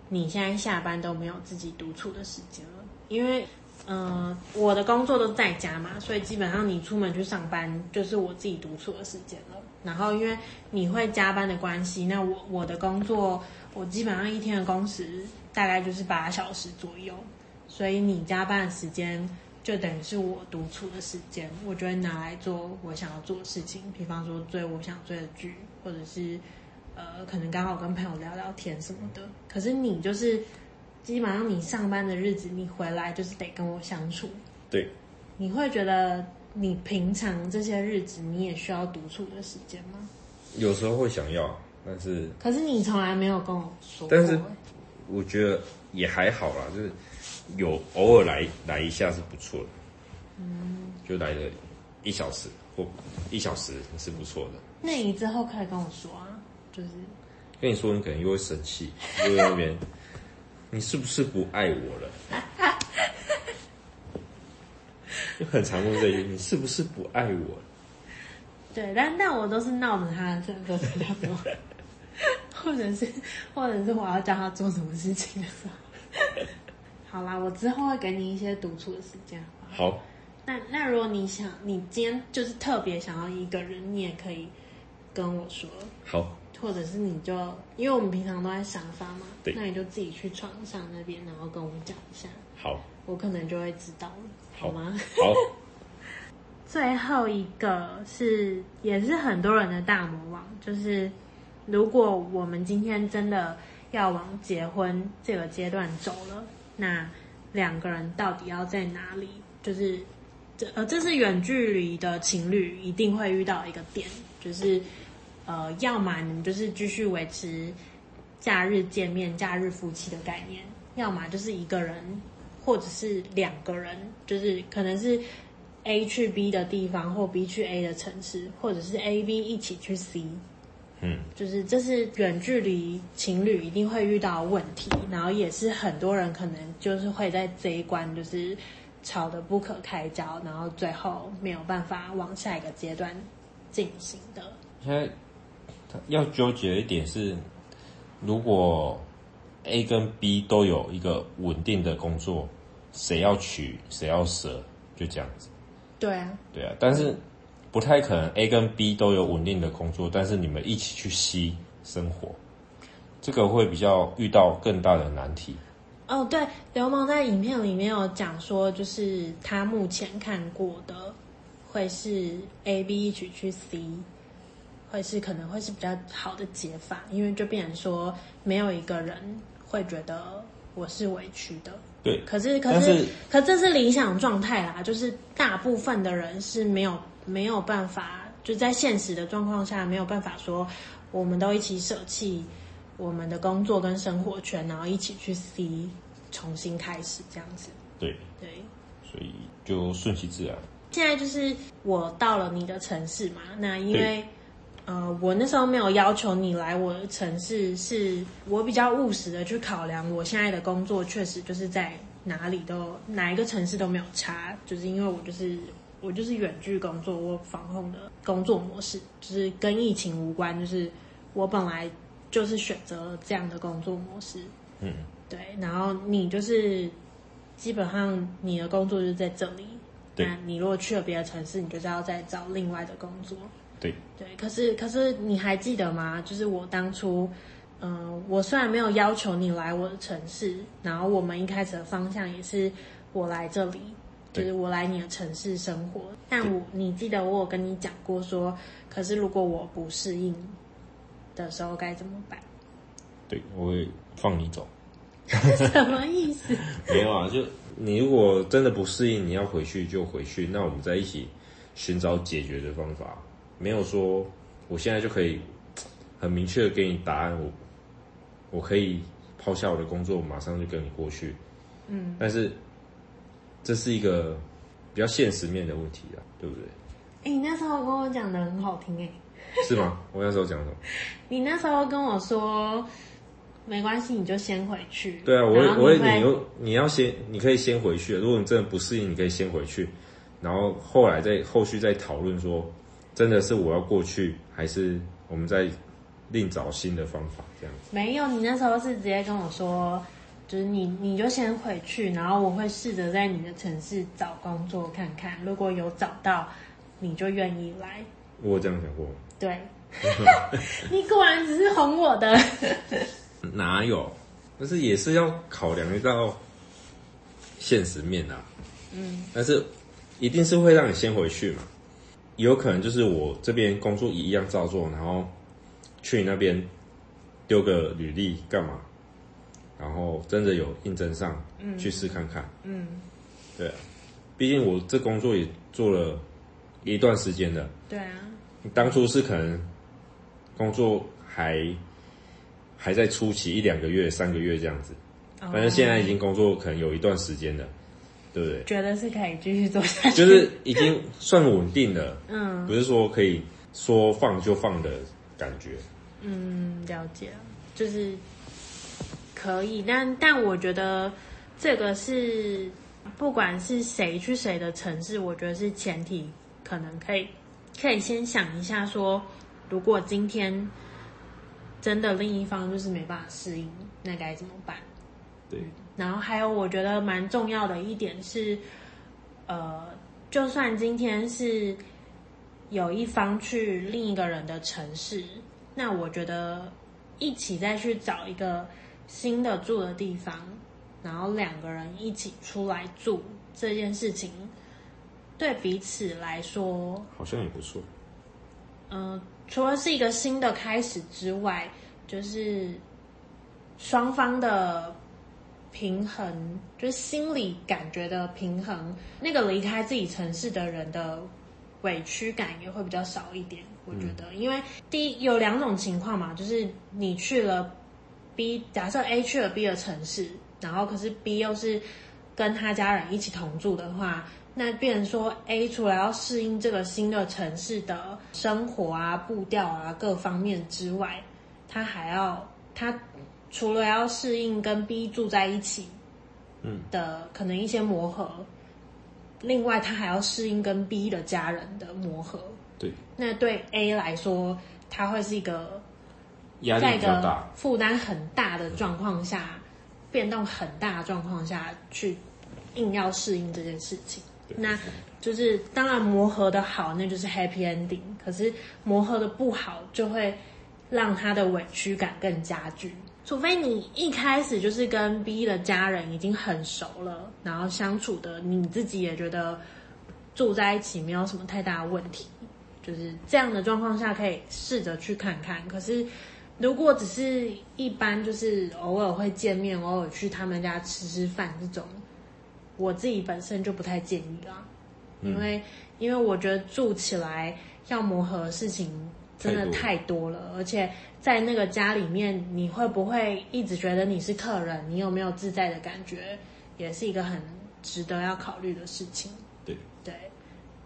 [SPEAKER 1] 你现在下班都没有自己独处的时间了，因为，嗯、我的工作都在家嘛，所以基本上你出门去上班就是我自己独处的时间了。然后因为你会加班的关系，那我我的工作我基本上一天的工时大概就是八小时左右，所以你加班的时间。就等于是我独处的时间，我就会拿来做我想要做的事情，比方说追我想追的剧，或者是呃，可能刚好跟朋友聊聊天什么的。可是你就是基本上你上班的日子，你回来就是得跟我相处。
[SPEAKER 2] 对，
[SPEAKER 1] 你会觉得你平常这些日子你也需要独处的时间吗？
[SPEAKER 2] 有时候会想要，但是
[SPEAKER 1] 可是你从来没有跟我说过。
[SPEAKER 2] 但是我觉得也还好啦，就是。有偶尔来来一下是不错的，嗯，就来了一小时或一小时是不错的。
[SPEAKER 1] 那你之后可以跟我说啊，就是
[SPEAKER 2] 跟你说，你可能又会生气，又在那边，你是不是不爱我了？就很常问这句，你是不是不爱我？
[SPEAKER 1] 对，但但我都是闹着他的时候才叫做，或者是或者是我要教他做什么事情的时候。好啦，我之后会给你一些独处的时间。
[SPEAKER 2] 好。
[SPEAKER 1] 那那如果你想，你今天就是特别想要一个人，你也可以跟我说。
[SPEAKER 2] 好。
[SPEAKER 1] 或者是你就，因为我们平常都在沙发嘛，
[SPEAKER 2] 对，
[SPEAKER 1] 那你就自己去床上那边，然后跟我讲一下。
[SPEAKER 2] 好。
[SPEAKER 1] 我可能就会知道了，好，好吗？
[SPEAKER 2] 好。
[SPEAKER 1] 最后一个是，也是很多人的大魔王，就是如果我们今天真的要往结婚这个阶段走了。那两个人到底要在哪里？就是这呃，这是远距离的情侣一定会遇到一个点，就是呃，要么你们就是继续维持假日见面、假日夫妻的概念，要么就是一个人，或者是两个人，就是可能是 A 去 B 的地方，或 B 去 A 的城市，或者是 A、B 一起去 C。嗯，就是这是远距离情侣一定会遇到的问题，然后也是很多人可能就是会在这一关就是吵得不可开交，然后最后没有办法往下一个阶段进行的。
[SPEAKER 2] 现在要纠结的一点是，如果 A 跟 B 都有一个稳定的工作，谁要取谁要舍，就这样子。
[SPEAKER 1] 对啊，
[SPEAKER 2] 对啊，但是。不太可能，A 跟 B 都有稳定的工作，但是你们一起去 C 生活，这个会比较遇到更大的难题。
[SPEAKER 1] 哦，对，流氓在影片里面有讲说，就是他目前看过的会是 A B 一起去 C，会是可能会是比较好的解法，因为就变成说没有一个人会觉得我是委屈的。
[SPEAKER 2] 对，
[SPEAKER 1] 可是可是，是可这是理想状态啦，就是大部分的人是没有没有办法，就在现实的状况下没有办法说，我们都一起舍弃。我们的工作跟生活圈，然后一起去 C 重新开始这样子。
[SPEAKER 2] 对
[SPEAKER 1] 对，
[SPEAKER 2] 所以就顺其自然。
[SPEAKER 1] 现在就是我到了你的城市嘛，那因为呃，我那时候没有要求你来我的城市，是我比较务实的去考量，我现在的工作确实就是在哪里都哪一个城市都没有差，就是因为我就是我就是远距工作，我防控的工作模式就是跟疫情无关，就是我本来。就是选择了这样的工作模式，
[SPEAKER 2] 嗯，
[SPEAKER 1] 对。然后你就是基本上你的工作就是在这里，
[SPEAKER 2] 对。
[SPEAKER 1] 那你如果去了别的城市，你就是要再找另外的工作，
[SPEAKER 2] 对
[SPEAKER 1] 对。可是可是你还记得吗？就是我当初，嗯、呃，我虽然没有要求你来我的城市，然后我们一开始的方向也是我来这里，就是我来你的城市生活。但我你记得我有跟你讲过说，可是如果我不适应。的时候该怎么办？
[SPEAKER 2] 对，我会放你走。
[SPEAKER 1] 什么意思？
[SPEAKER 2] 没有啊，就你如果真的不适应，你要回去就回去。那我们在一起寻找解决的方法。没有说我现在就可以很明确的给你答案。我我可以抛下我的工作，马上就跟你过去。
[SPEAKER 1] 嗯，
[SPEAKER 2] 但是这是一个比较现实面的问题啊，对不对？
[SPEAKER 1] 哎、欸，你那时候跟我讲的很好听哎、欸。
[SPEAKER 2] 是吗？我那时候讲什么？
[SPEAKER 1] 你那时候跟我说，没关系，你就先回去。
[SPEAKER 2] 对啊，我会，我会，你又你要先，你可以先回去。如果你真的不适应，你可以先回去，然后后来再后续再讨论说，真的是我要过去，还是我们再另找新的方法这样子？
[SPEAKER 1] 没有，你那时候是直接跟我说，就是你你就先回去，然后我会试着在你的城市找工作看看，如果有找到，你就愿意来。
[SPEAKER 2] 我有这样想过。
[SPEAKER 1] 对，你果然只是哄我的。
[SPEAKER 2] 哪有？但是也是要考量一道现实面啊。
[SPEAKER 1] 嗯。
[SPEAKER 2] 但是一定是会让你先回去嘛？有可能就是我这边工作一样照做，然后去你那边丢个履历干嘛？然后真的有应征上，嗯，去试看看。
[SPEAKER 1] 嗯。
[SPEAKER 2] 对啊，毕竟我这工作也做了一段时间了。
[SPEAKER 1] 对啊。
[SPEAKER 2] 当初是可能工作还还在初期一两个月、三个月这样子，反正现在已经工作可能有一段时间了，对不对？
[SPEAKER 1] 觉得是可以继续做下去，
[SPEAKER 2] 就是已经算稳定了，
[SPEAKER 1] 嗯，
[SPEAKER 2] 不是说可以说放就放的感觉。
[SPEAKER 1] 嗯，了解，就是可以，但但我觉得这个是不管是谁去谁的城市，我觉得是前提，可能可以。可以先想一下，说如果今天真的另一方就是没办法适应，那该怎么办？
[SPEAKER 2] 对。
[SPEAKER 1] 然后还有，我觉得蛮重要的一点是，呃，就算今天是有一方去另一个人的城市，那我觉得一起再去找一个新的住的地方，然后两个人一起出来住这件事情。对彼此来说，
[SPEAKER 2] 好像也不错。
[SPEAKER 1] 嗯、呃，除了是一个新的开始之外，就是双方的平衡，就是心理感觉的平衡。那个离开自己城市的人的委屈感也会比较少一点。我觉得，嗯、因为第一有两种情况嘛，就是你去了 B，假设 A 去了 B 的城市，然后可是 B 又是跟他家人一起同住的话。那变成说，A 除了要适应这个新的城市的生活啊、步调啊各方面之外，他还要他除了要适应跟 B 住在一起，嗯的可能一些磨合，嗯、另外他还要适应跟 B 的家人的磨合。
[SPEAKER 2] 对，
[SPEAKER 1] 那对 A 来说，他会是一个
[SPEAKER 2] 压力比较大、
[SPEAKER 1] 负担很大的状况下，变动很大的状况下去硬要适应这件事情。那就是当然磨合的好，那就是 happy ending。可是磨合的不好，就会让他的委屈感更加剧。除非你一开始就是跟 B 的家人已经很熟了，然后相处的你自己也觉得住在一起没有什么太大的问题，就是这样的状况下可以试着去看看。可是如果只是一般就是偶尔会见面，偶尔去他们家吃吃饭这种，我自己本身就不太建议啦，因为因为我觉得住起来要磨合的事情真的太多了，而且。在那个家里面，你会不会一直觉得你是客人？你有没有自在的感觉？也是一个很值得要考虑的事情。
[SPEAKER 2] 对
[SPEAKER 1] 对，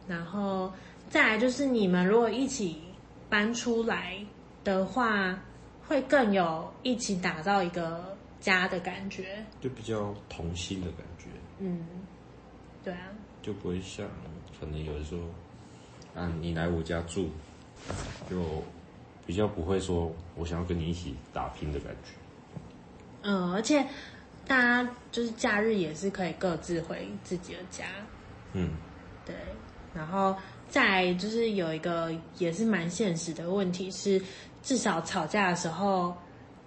[SPEAKER 1] 然后再来就是你们如果一起搬出来的话，会更有一起打造一个家的感觉，
[SPEAKER 2] 就比较同心的感觉。
[SPEAKER 1] 嗯，对啊，
[SPEAKER 2] 就不会像可能有的时候，啊，你来我家住，就。比较不会说，我想要跟你一起打拼的感觉。
[SPEAKER 1] 嗯，而且大家就是假日也是可以各自回自己的家。
[SPEAKER 2] 嗯，
[SPEAKER 1] 对。然后再就是有一个也是蛮现实的问题是，至少吵架的时候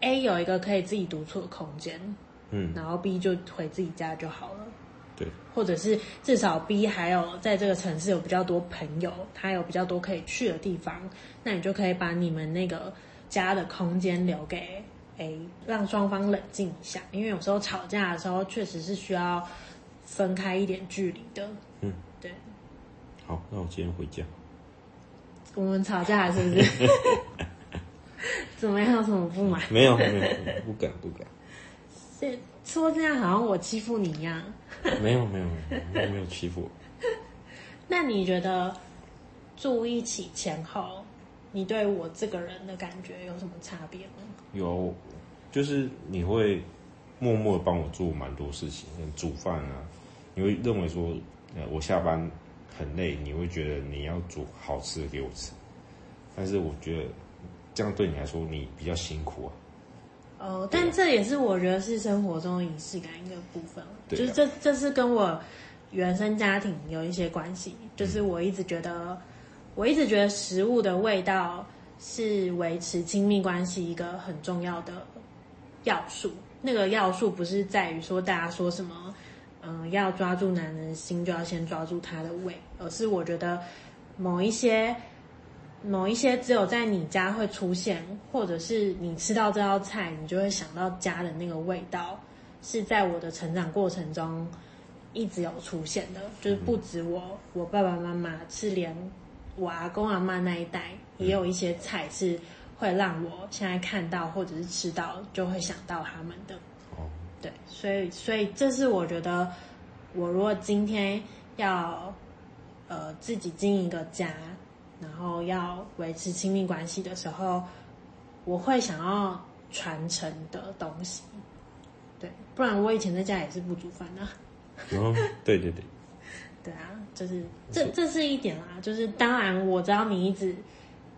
[SPEAKER 1] ，A 有一个可以自己独处的空间。嗯，然后 B 就回自己家就好了。
[SPEAKER 2] 对，
[SPEAKER 1] 或者是至少 B 还有在这个城市有比较多朋友，他有比较多可以去的地方，那你就可以把你们那个家的空间留给 A，让双方冷静一下。因为有时候吵架的时候确实是需要分开一点距离的。
[SPEAKER 2] 嗯，
[SPEAKER 1] 对。
[SPEAKER 2] 好，那我今天回家。
[SPEAKER 1] 我们吵架是不是？怎么样？有什么不满？
[SPEAKER 2] 没有，没有，不敢，不敢。
[SPEAKER 1] 是。说这样好像我欺负你一样。
[SPEAKER 2] 没有没有没有没有欺负我。
[SPEAKER 1] 那你觉得住一起前后，你对我这个人的感觉有什么差别吗？
[SPEAKER 2] 有，就是你会默默的帮我做蛮多事情，煮饭啊，你会认为说，呃，我下班很累，你会觉得你要煮好吃的给我吃，但是我觉得这样对你来说，你比较辛苦啊。
[SPEAKER 1] 哦，但这也是我觉得是生活中的仪式感一个部分，就是这这是跟我原生家庭有一些关系，就是我一直觉得，我一直觉得食物的味道是维持亲密关系一个很重要的要素。那个要素不是在于说大家说什么，嗯，要抓住男人的心就要先抓住他的胃，而是我觉得某一些。某一些只有在你家会出现，或者是你吃到这道菜，你就会想到家的那个味道，是在我的成长过程中一直有出现的。就是不止我，我爸爸妈妈，是连我阿公阿妈那一代，也有一些菜是会让我现在看到或者是吃到就会想到他们的。哦，对，所以所以这是我觉得，我如果今天要呃自己经营一个家。然后要维持亲密关系的时候，我会想要传承的东西，对，不然我以前在家也是不煮饭的。
[SPEAKER 2] 哦，对对对，
[SPEAKER 1] 对啊，就是这这是一点啦，就是当然我知道你一直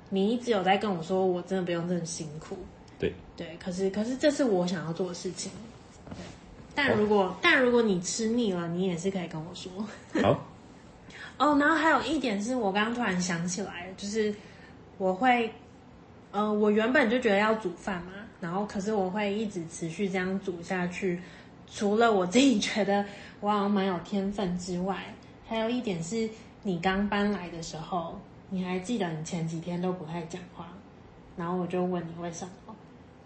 [SPEAKER 1] 你一直有在跟我说，我真的不用这么辛苦，
[SPEAKER 2] 对。
[SPEAKER 1] 对，可是可是这是我想要做的事情，对，但如果、哦、但如果你吃腻了，你也是可以跟我说。
[SPEAKER 2] 好。
[SPEAKER 1] 哦，然后还有一点是我刚刚突然想起来，就是我会，呃，我原本就觉得要煮饭嘛，然后可是我会一直持续这样煮下去。除了我自己觉得我好像蛮有天分之外，还有一点是你刚搬来的时候，你还记得你前几天都不太讲话，然后我就问你为什么，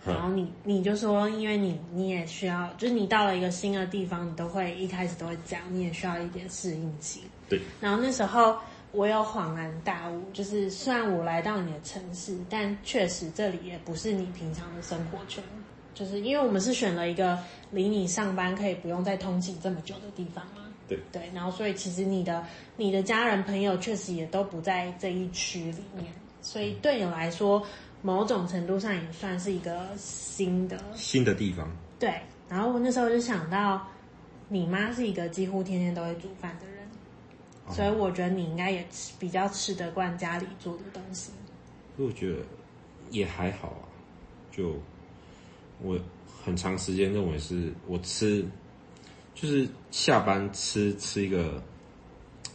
[SPEAKER 1] 然后你你就说，因为你你也需要，就是你到了一个新的地方，你都会一开始都会讲，你也需要一点适应期。
[SPEAKER 2] 对，
[SPEAKER 1] 然后那时候我有恍然大悟，就是虽然我来到你的城市，但确实这里也不是你平常的生活圈，就是因为我们是选了一个离你上班可以不用再通勤这么久的地方嘛。
[SPEAKER 2] 对
[SPEAKER 1] 对，然后所以其实你的你的家人朋友确实也都不在这一区里面，所以对你来说，某种程度上也算是一个新的
[SPEAKER 2] 新的地方。
[SPEAKER 1] 对，然后我那时候就想到，你妈是一个几乎天天都会煮饭的人。所以我觉得你应该也吃比较吃得惯家里做的东西。
[SPEAKER 2] 所以我觉得也还好啊，就我很长时间认为是我吃，就是下班吃吃一个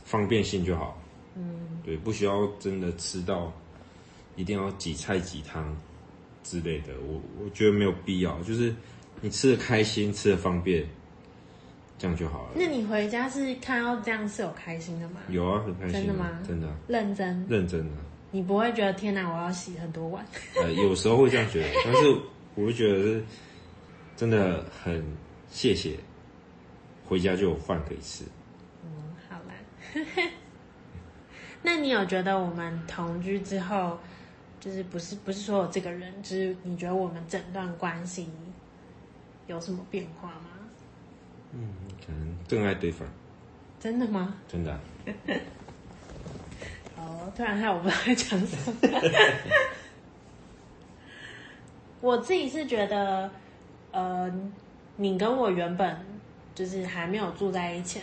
[SPEAKER 2] 方便性就好。嗯，对，不需要真的吃到一定要几菜几汤。之类的，我我觉得没有必要。就是你吃的开心，吃的方便，这样就好了。
[SPEAKER 1] 那你回家是看到这样是有开心的吗？
[SPEAKER 2] 有啊，很开心。
[SPEAKER 1] 真的吗？
[SPEAKER 2] 真的。
[SPEAKER 1] 认真。
[SPEAKER 2] 认真的。
[SPEAKER 1] 你不会觉得天哪，我要洗很多碗？
[SPEAKER 2] 呃，有时候会这样觉得，但是我会觉得是真的很谢谢，回家就有饭可以吃。
[SPEAKER 1] 嗯，好啦。那你有觉得我们同居之后，就是不是不是说我这个人，就是你觉得我们整段关系有什么变化吗？
[SPEAKER 2] 嗯，可能更爱对方。
[SPEAKER 1] 真的吗？
[SPEAKER 2] 真的啊。
[SPEAKER 1] 哦，突然害我不知道在讲什么。我自己是觉得，呃，你跟我原本就是还没有住在一起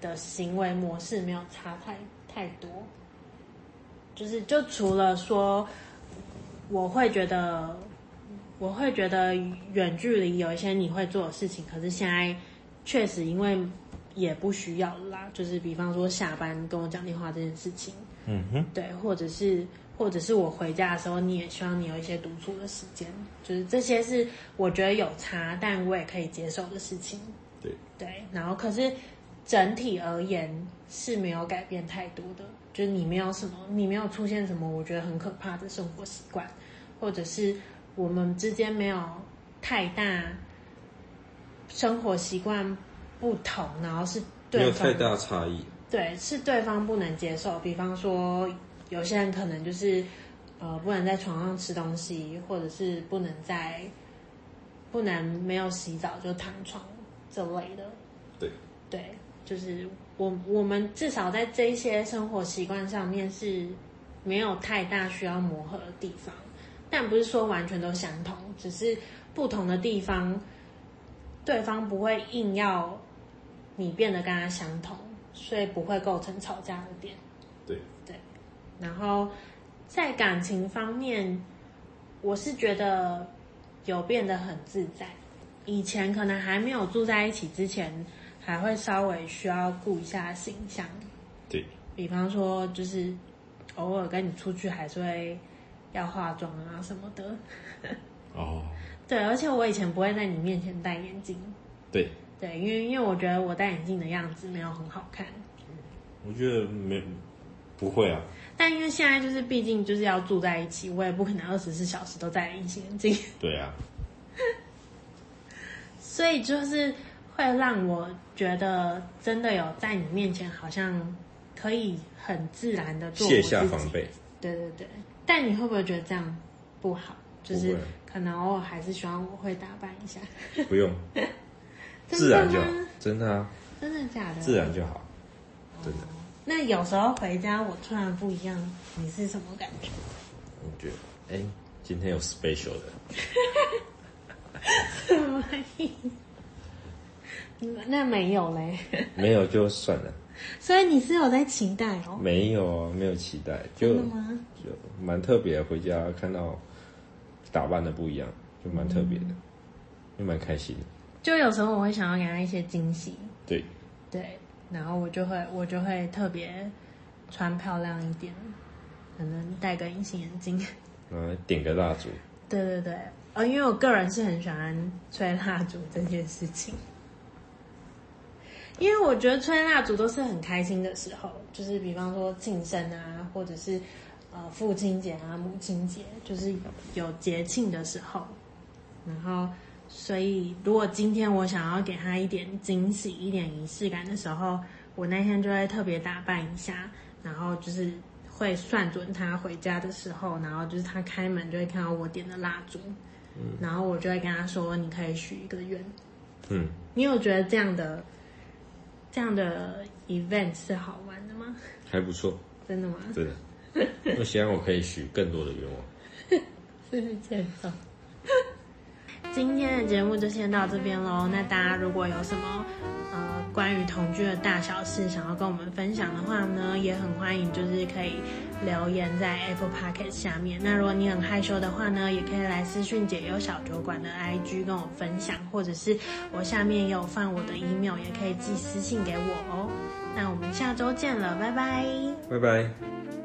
[SPEAKER 1] 的行为模式没有差太太多，就是就除了说，我会觉得，我会觉得远距离有一些你会做的事情，可是现在确实因为也不需要啦，就是比方说下班跟我讲电话这件事情，
[SPEAKER 2] 嗯哼，
[SPEAKER 1] 对，或者是或者是我回家的时候，你也希望你有一些独处的时间，就是这些是我觉得有差，但我也可以接受的事情，
[SPEAKER 2] 对。
[SPEAKER 1] 对，然后可是。整体而言是没有改变太多的，就是你没有什么，你没有出现什么我觉得很可怕的生活习惯，或者是我们之间没有太大生活习惯不同，然后是对方，
[SPEAKER 2] 没有太大差异。
[SPEAKER 1] 对，是对方不能接受。比方说，有些人可能就是呃不能在床上吃东西，或者是不能在不能没有洗澡就躺床这类的。
[SPEAKER 2] 对
[SPEAKER 1] 对。就是我我们至少在这一些生活习惯上面是没有太大需要磨合的地方，但不是说完全都相同，只是不同的地方，对方不会硬要你变得跟他相同，所以不会构成吵架的点。
[SPEAKER 2] 对
[SPEAKER 1] 对，然后在感情方面，我是觉得有变得很自在，以前可能还没有住在一起之前。还会稍微需要顾一下形象，
[SPEAKER 2] 对，
[SPEAKER 1] 比方说就是偶尔跟你出去还是会要化妆啊什么的。
[SPEAKER 2] 哦，
[SPEAKER 1] 对，而且我以前不会在你面前戴眼镜。
[SPEAKER 2] 对，
[SPEAKER 1] 对，因为因为我觉得我戴眼镜的样子没有很好看。
[SPEAKER 2] 我觉得没不会啊。
[SPEAKER 1] 但因为现在就是毕竟就是要住在一起，我也不可能二十四小时都戴隐形眼镜。
[SPEAKER 2] 对啊。
[SPEAKER 1] 所以就是。会让我觉得真的有在你面前，好像可以很自然的做。
[SPEAKER 2] 卸下防备。对
[SPEAKER 1] 对对，但你会不会觉得这样不好？就是可能偶尔还是希望我会打扮一下。
[SPEAKER 2] 不用，自然就好。真的啊？
[SPEAKER 1] 真的假的？
[SPEAKER 2] 自然就好。真的。
[SPEAKER 1] 那有时候回家我突然不一样，你是什么感觉？
[SPEAKER 2] 我觉得，哎，今天有 special 的。
[SPEAKER 1] 什么意思？那没有嘞，
[SPEAKER 2] 没有就算了。
[SPEAKER 1] 所以你是有在期待哦？
[SPEAKER 2] 没有，没有期待，就就蛮特别。回家看到打扮的不一样，就蛮特别的，就蛮开心的。
[SPEAKER 1] 就有时候我会想要给他一些惊喜，
[SPEAKER 2] 对
[SPEAKER 1] 对，然后我就会我就会特别穿漂亮一点，可能戴个隐形眼镜，
[SPEAKER 2] 嗯，点个蜡烛。
[SPEAKER 1] 对对对，呃，因为我个人是很喜欢吹蜡烛这件事情。因为我觉得吹蜡烛都是很开心的时候，就是比方说庆生啊，或者是呃父亲节啊、母亲节，就是有节庆的时候。然后，所以如果今天我想要给他一点惊喜、一点仪式感的时候，我那天就会特别打扮一下，然后就是会算准他回家的时候，然后就是他开门就会看到我点的蜡烛，嗯，然后我就会跟他说：“你可以许一个愿。”嗯，你有觉得这样的？这样的 event 是好玩的吗？
[SPEAKER 2] 还不错。
[SPEAKER 1] 真的吗？
[SPEAKER 2] 对的。我希望我可以许更多的愿望。
[SPEAKER 1] 谢谢介绍。今天的节目就先到这边喽。那大家如果有什么呃关于同居的大小事想要跟我们分享的话呢，也很欢迎，就是可以留言在 Apple Podcast 下面。那如果你很害羞的话呢，也可以来私讯解忧小酒馆的 IG 跟我分享，或者是我下面也有放我的 email，也可以寄私信给我哦。那我们下周见了，拜拜。
[SPEAKER 2] 拜拜。